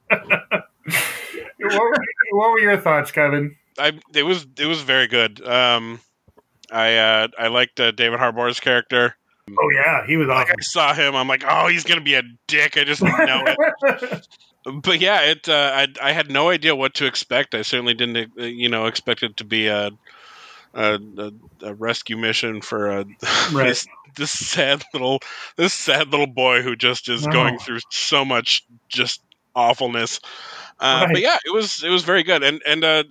what, were, what were your thoughts, Kevin? I it was it was very good. Um, I uh, I liked uh, David Harbour's character. Oh yeah, he was Like I saw him, I'm like, oh, he's gonna be a dick. I just know it. but yeah, it. Uh, I I had no idea what to expect. I certainly didn't, uh, you know, expect it to be a a, a, a rescue mission for a, Right. this this sad little this sad little boy who just is No. going through so much just awfulness. Uh, Right. But yeah, it was it was very good. And and uh,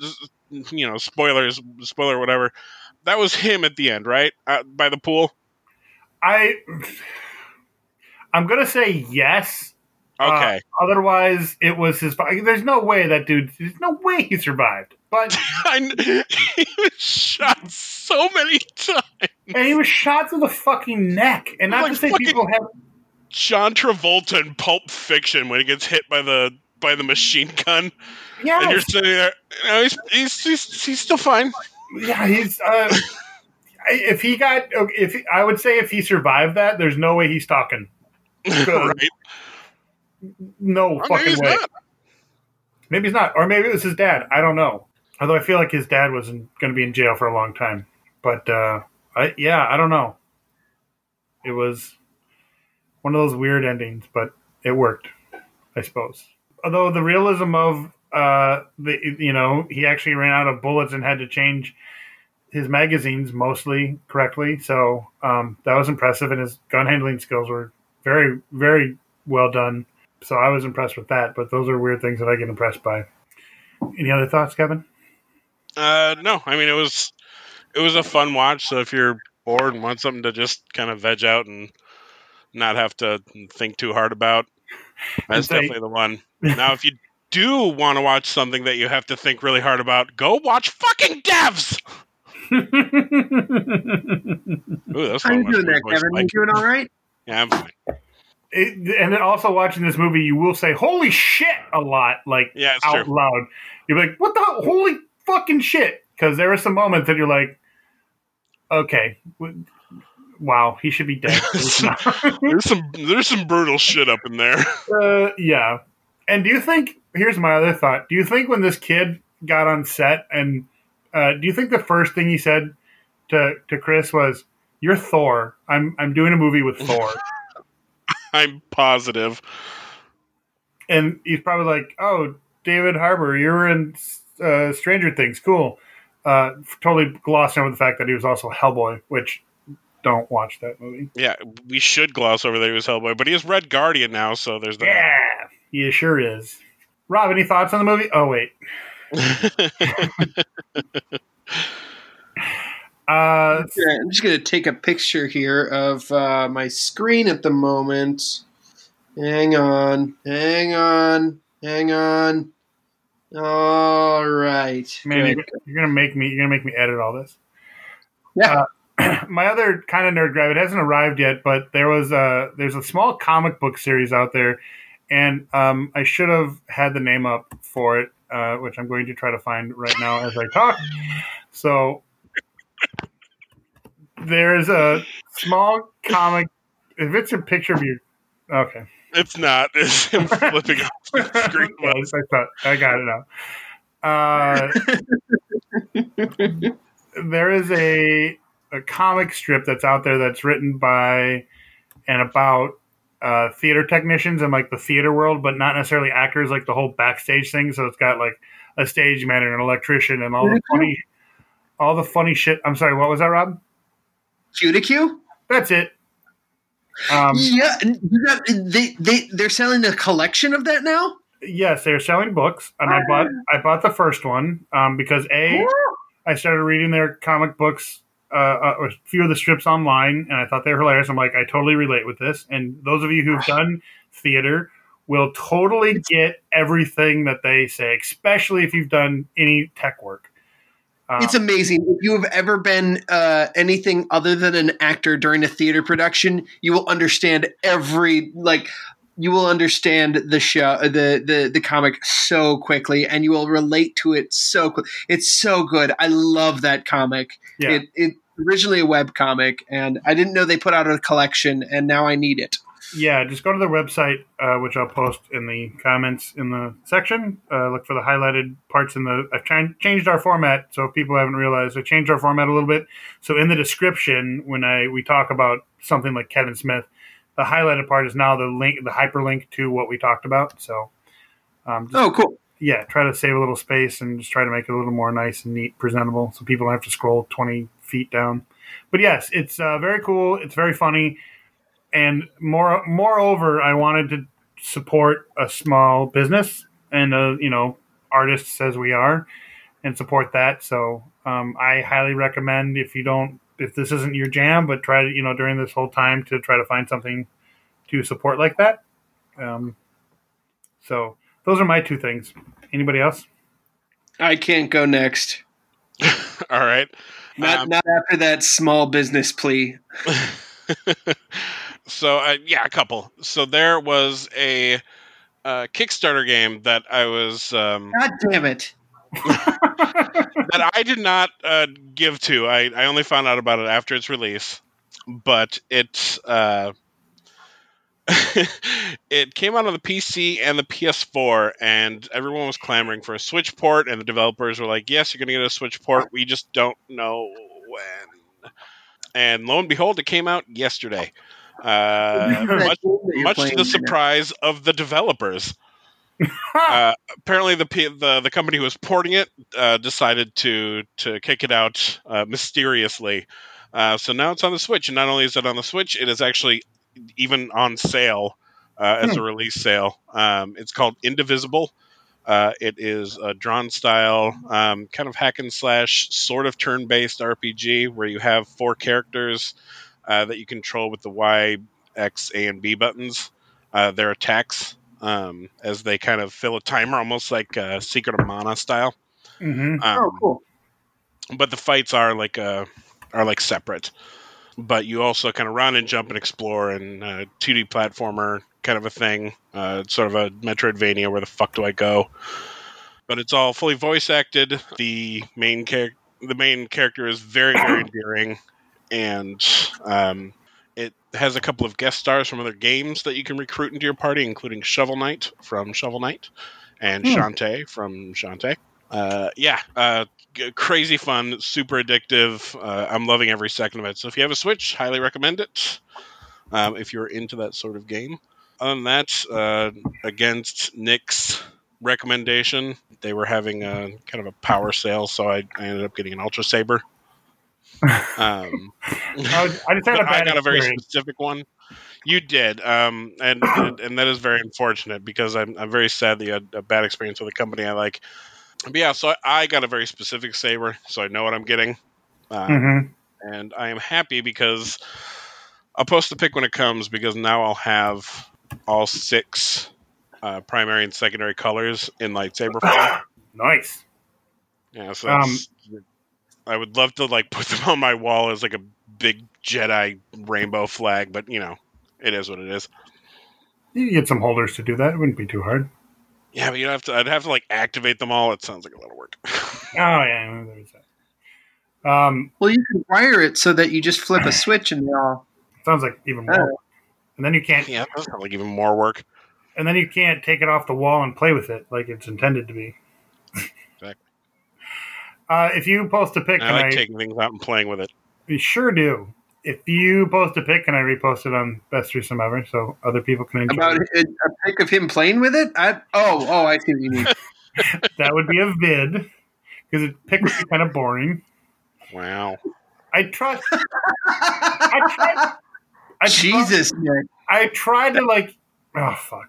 you know, spoilers, spoiler, whatever. That was him at the end, right? Uh, by the pool. I I'm gonna say yes. Uh, Okay. otherwise, it was his. There's no way that dude. There's no way he survived. But I he was shot so many times. and he was shot through the fucking neck. And not Like to say people have. John Travolta in Pulp Fiction when he gets hit by the by the machine gun, Yeah. and you're sitting there. You know, he's, he's he's he's still fine. yeah, he's. Uh, if he got, if I would say if he survived that, there's no way he's talking. right? No Or maybe fucking he's way. not. Maybe he's not, or maybe it was his dad. I don't know. Although I feel like his dad was going to be in jail for a long time. But uh, I, yeah, I don't know. It was one of those weird endings, but it worked, I suppose. Although the realism of uh, the you know he actually ran out of bullets and had to change his magazines mostly correctly, so um, that was impressive, and his gun handling skills were very very well done. So I was impressed with that. But those are weird things that I get impressed by. Any other thoughts, Kevin? Uh, no, I mean it was it was a fun watch. So if you're bored and want something to just kind of veg out and not have to think too hard about, that's say- definitely the one. Now, if you do want to watch something that you have to think really hard about, go watch fucking Devs. Ooh, that's How you doing my there, voice Kevin? You like. doing all right? Yeah, I'm fine. It, and then also watching this movie, you will say "Holy shit" a lot, like Yeah, out true. loud. You're like, "What the holy fucking shit?" Because there are some moments that you're like, "Okay, wow, he should be dead." He's not. There's some there's some brutal shit up in there. uh, yeah. And do you think? Here's my other thought. Do you think when this kid got on set, and uh, do you think the first thing he said to to Chris was, "You're Thor. I'm I'm doing a movie with Thor." I'm positive. and he's probably like, "Oh, David Harbour, you were in uh, Stranger Things, cool." Uh, totally glossing over the fact that he was also Hellboy, which don't watch that movie. Yeah, we should gloss over that he was Hellboy, but he is Red Guardian now, so there's that. Yeah, he sure is. Rob, any thoughts on the movie? Oh wait, uh, I'm just gonna take a picture here of uh, my screen at the moment. Hang on, hang on, hang on. All right. man, you're, you're gonna make me you're gonna make me edit all this. Yeah. Uh, my other kind of nerd grab, it hasn't arrived yet, but there was a there's a small comic book series out there, and um, I should have had the name up for it, uh, which I'm going to try to find right now as I talk. So there's a small comic. If it's a picture of you, okay. it's not. It's him flipping off the screen. Yes, I thought I got it now. Uh, there is a a comic strip that's out there that's written by and about uh, theater technicians and like the theater world, but not necessarily actors. Like the whole backstage thing. So it's got like a stage man and an electrician and all the funny, all the funny shit. I'm sorry, what was that, Rob? Q2Q? That's it. Um, yeah, and you got, they they they're selling a collection of that now. yes, they're selling books, and I bought I bought the first one um, because a I started reading their comic books, uh, uh, a few of the strips online, and I thought they were hilarious. I'm like, I totally relate with this. And those of you who've done theater will totally get everything that they say, especially if you've done any tech work. Um, It's amazing. If you have ever been uh, anything other than an actor during a theater production, you will understand every like. You will understand the show, the the the comic so quickly, and you will relate to it so quick. It's so good. I love that comic. yeah. It it originally a web comic, and I didn't know they put out a collection, and now I need it. Yeah, just go to their website, uh, which I'll post in the comments in the section. Uh, look for the highlighted parts in the. I've ch- changed our format, so if people haven't realized, I changed our format a little bit. So in the description, when I we talk about something like Kevin Smith, the highlighted part is now the link, the hyperlink to what we talked about. So, um, just, Oh, cool. yeah, try to save a little space and just try to make it a little more nice and neat, presentable, so people don't have to scroll twenty feet down. But yes, it's uh, very cool. It's very funny, and more moreover, I wanted to support a small business and uh, you know artists as we are, and support that. So um, I highly recommend if you don't if this isn't your jam, but try to you know during this whole time to try to find something to support like that. Um, so those are my two things. Anybody else? I can't go next. All right. Not Um, not after that small business plea. so uh, yeah, a couple. So there was a uh, Kickstarter game that I was um, God damn it! that I did not uh, give to. I, I only found out about it after its release, but it uh, it came out on the PC and the PS4, and everyone was clamoring for a Switch port, and the developers were like, "Yes, you're going to get a Switch port. We just don't know when." And lo and behold, it came out yesterday. Uh, much, much to the surprise of the developers. uh, apparently, the, the the company who was porting it uh, decided to to kick it out uh, mysteriously. Uh, so now it's on the Switch, and not only is it on the Switch, it is actually even on sale uh, as a release sale. Um, it's called Indivisible. Uh, it is a drawn style, um, kind of hack and slash, sort of turn based RPG where you have four characters uh, that you control with the Y, X, A, and B buttons. Uh, their attacks um, as they kind of fill a timer, almost like uh, Secret of Mana style. hmm Um, Oh, cool. but the fights are like uh, are like separate. But you also kind of run and jump and explore and uh, 2D platformer kind of a thing. Uh, sort of a Metroidvania. Where the fuck do I go? But it's all fully voice acted. The main character, the main character is very very endearing, and um, it has a couple of guest stars from other games that you can recruit into your party, including Shovel Knight from Shovel Knight and Hmm. Shantae from Shantae. Uh, yeah, uh, g- crazy fun, super addictive. Uh, I'm loving every second of it. So if you have a Switch, highly recommend it. Um, if you're into that sort of game. Other than that, uh, against Nick's recommendation, they were having a kind of a power sale, so I, I ended up getting an Ultra Saber. Um, I, was- I just had a but I bad got a very specific one. You did, um, and, and and that is very unfortunate because I'm I'm very sad that you had a bad experience with a company I like. But yeah, so I, I got a very specific saber, so I know what I'm getting, uh, Mhm. and I am happy because I'll post the pick when it comes because now I'll have all six uh, primary and secondary colors in lightsaber form. Nice. Yeah, so Um, I would love to like put them on my wall as like a big Jedi rainbow flag, but you know, it is what it is. You can get some holders to do that. It wouldn't be too hard. Yeah, but you'd have to. I'd have to like activate them all. It sounds like a lot of work. Oh yeah, there's that. Um, Well, you can wire it so that you just flip a switch and they all. sounds like even more. And then you can't, yeah, that sounds like even more work. and then you can't take it off the wall and play with it like it's intended to be. Exactly. Uh, if you post a pic, I can like I, taking things out and playing with it. you sure do. If you post a pic, can I repost it on Best Threesome Ever so other people can enjoy About it? a, a pic of him playing with it? I, oh, oh, I see what you mean. That would be a vid because a pic would be kind of boring. Wow. I trust. I trust. I Jesus, Nick. I tried to like. Oh fuck.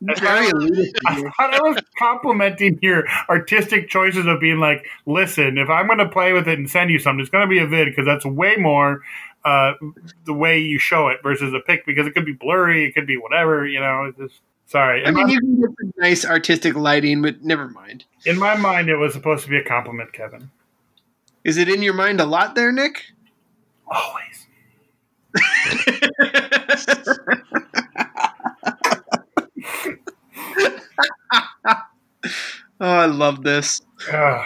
Very elitist. I thought I was complimenting your artistic choices of being like, listen, if I'm going to play with it and send you something, it's going to be a vid because that's way more uh, the way you show it versus a pic because it could be blurry, it could be whatever, you know. It's just sorry. I mean, my, you can get some nice artistic lighting, but never mind. in my mind, it was supposed to be a compliment, Kevin. Is it in your mind a lot there, Nick? Always. oh, I love this. Uh,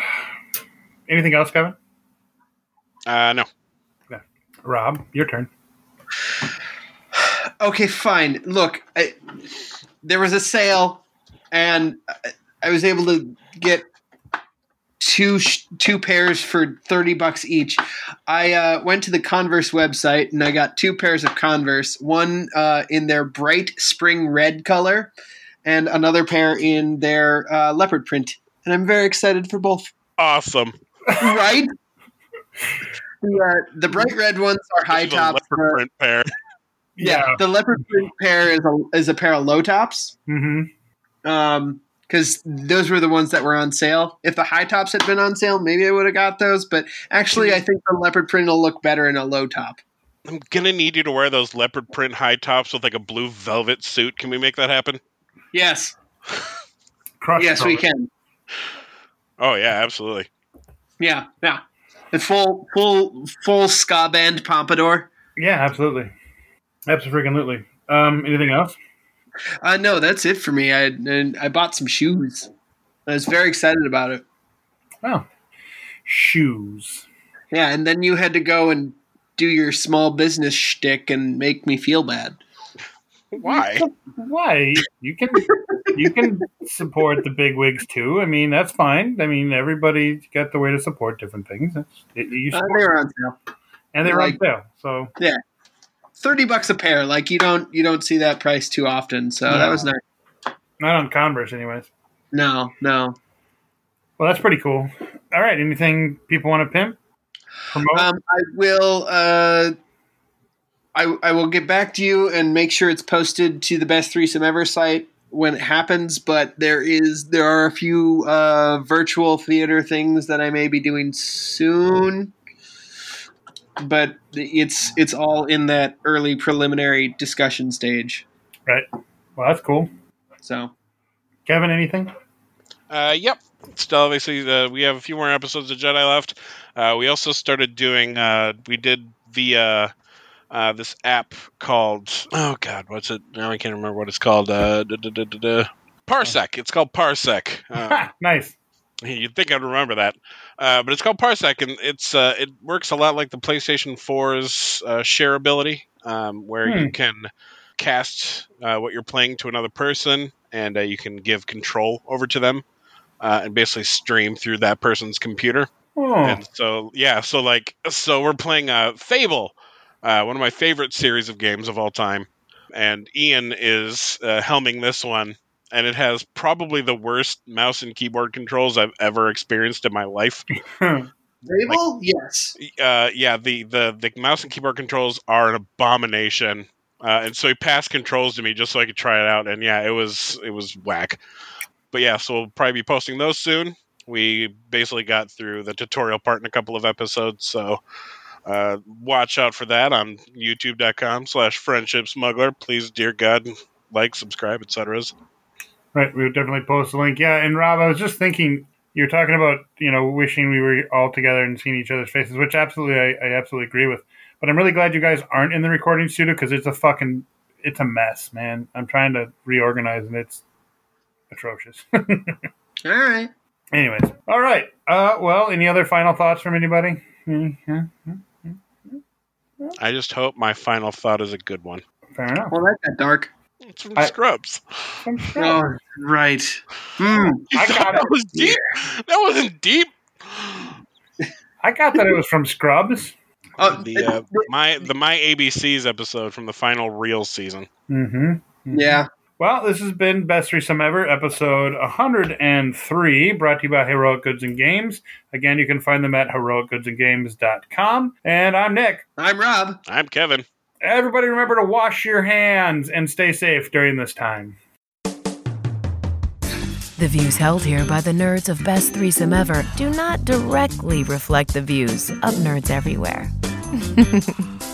anything else, Kevin? Uh, no. Robb, your turn. Okay, fine. Look, I, there was a sale, and I- I was able to get two sh- two pairs for thirty bucks each. I uh, went to the Converse website and I got two pairs of Converse. One uh, in their bright spring red color, and another pair in their uh, leopard print. And I'm very excited for both. Awesome. right? The, uh, the bright red ones are high This is a tops. leopard uh, print pair. yeah, the leopard print pair is a is a pair of low tops. Mm-hmm. Um, because those were the ones that were on sale. If the high tops had been on sale, maybe I would have got those. But actually, I think the leopard print will look better in a low top. I'm gonna need you to wear those leopard print high tops with like a blue velvet suit. Can we make that happen? Yes, Crush yes, we cover. can. Oh yeah, absolutely. Yeah, yeah. The full, full, full ska band pompadour. Yeah, absolutely. Absolutely. Um, anything else? Uh, no, that's it for me. I and I bought some shoes. I was very excited about it. Oh, shoes. Yeah, and then you had to go and do your small business shtick and make me feel bad. Why? Why you can you can support the big wigs too. I mean, that's fine. I mean, everybody's got the way to support different things. It, Uh, they were on sale. and they're like- on sale. So Thirty bucks a pair. Like you don't you don't see that price too often. So that was nice. not on Converse, anyways. No, no. Well, that's pretty cool. All right. Anything people want to pimp? Promote? Um, I will. Uh, I I will get back to you and make sure it's posted to the best threesome ever site when it happens. But there is there are a few uh, virtual theater things that I may be doing soon. But it's it's all in that early preliminary discussion stage. right. Well, that's cool. So Kevin, anything? Uh, yep. Still, obviously, uh, we have a few more episodes of Jedi left. Uh, we also started doing. Uh, we did via uh, this app called. Oh God, what's it? Now I can't remember what it's called. Uh, da, da, da, da, da. Parsec. It's called Parsec. Uh, nice. You'd think I'd remember that, uh, but it's called Parsec, and it's uh, it works a lot like the PlayStation 4's uh, share ability, um, where Hmm. you can cast uh, what you're playing to another person, and uh, you can give control over to them, uh, and basically stream through that person's computer. Oh, And so, yeah, so like, so we're playing uh, Fable, uh, one of my favorite series of games of all time, and Ian is uh, helming this one, and it has probably the worst mouse and keyboard controls I've ever experienced in my life. Fable, yes. Uh, yeah, the, the the mouse and keyboard controls are an abomination. Uh, and so he passed controls to me just so I could try it out, and yeah, it was it was whack. But yeah, so we'll probably be posting those soon. We basically got through the tutorial part in a couple of episodes, so uh, watch out for that on youtube.com slash friendship smuggler. Please, dear God, like, subscribe, etc. right. We would definitely post a link. Yeah. And Robb, I was just thinking, you're talking about, you know, wishing we were all together and seeing each other's faces, which absolutely, I, I absolutely agree with. But I'm really glad you guys aren't in the recording studio because it's a fucking, it's a mess, man. I'm trying to reorganize and it's atrocious. All right. Anyways, all right. Uh, well, any other final thoughts from anybody? I just hope my final thought is a good one. Fair enough. Well, that got dark. It's from I- Scrubs. Oh, right. You I thought got that it. was deep? That wasn't deep. I got that it was from Scrubs. Oh, the uh, my the my ABCs episode from the final real season. Mm-hmm. yeah. Well, this has been Best Threesome Ever, episode 103, brought to you by Heroic Goods and Games. Again, you can find them at heroicgoodsandgames.com. And I'm Nick. I'm Robb. I'm Kevin. Everybody remember to wash your hands and stay safe during this time. The views held here by the nerds of Best Threesome Ever do not directly reflect the views of nerds everywhere.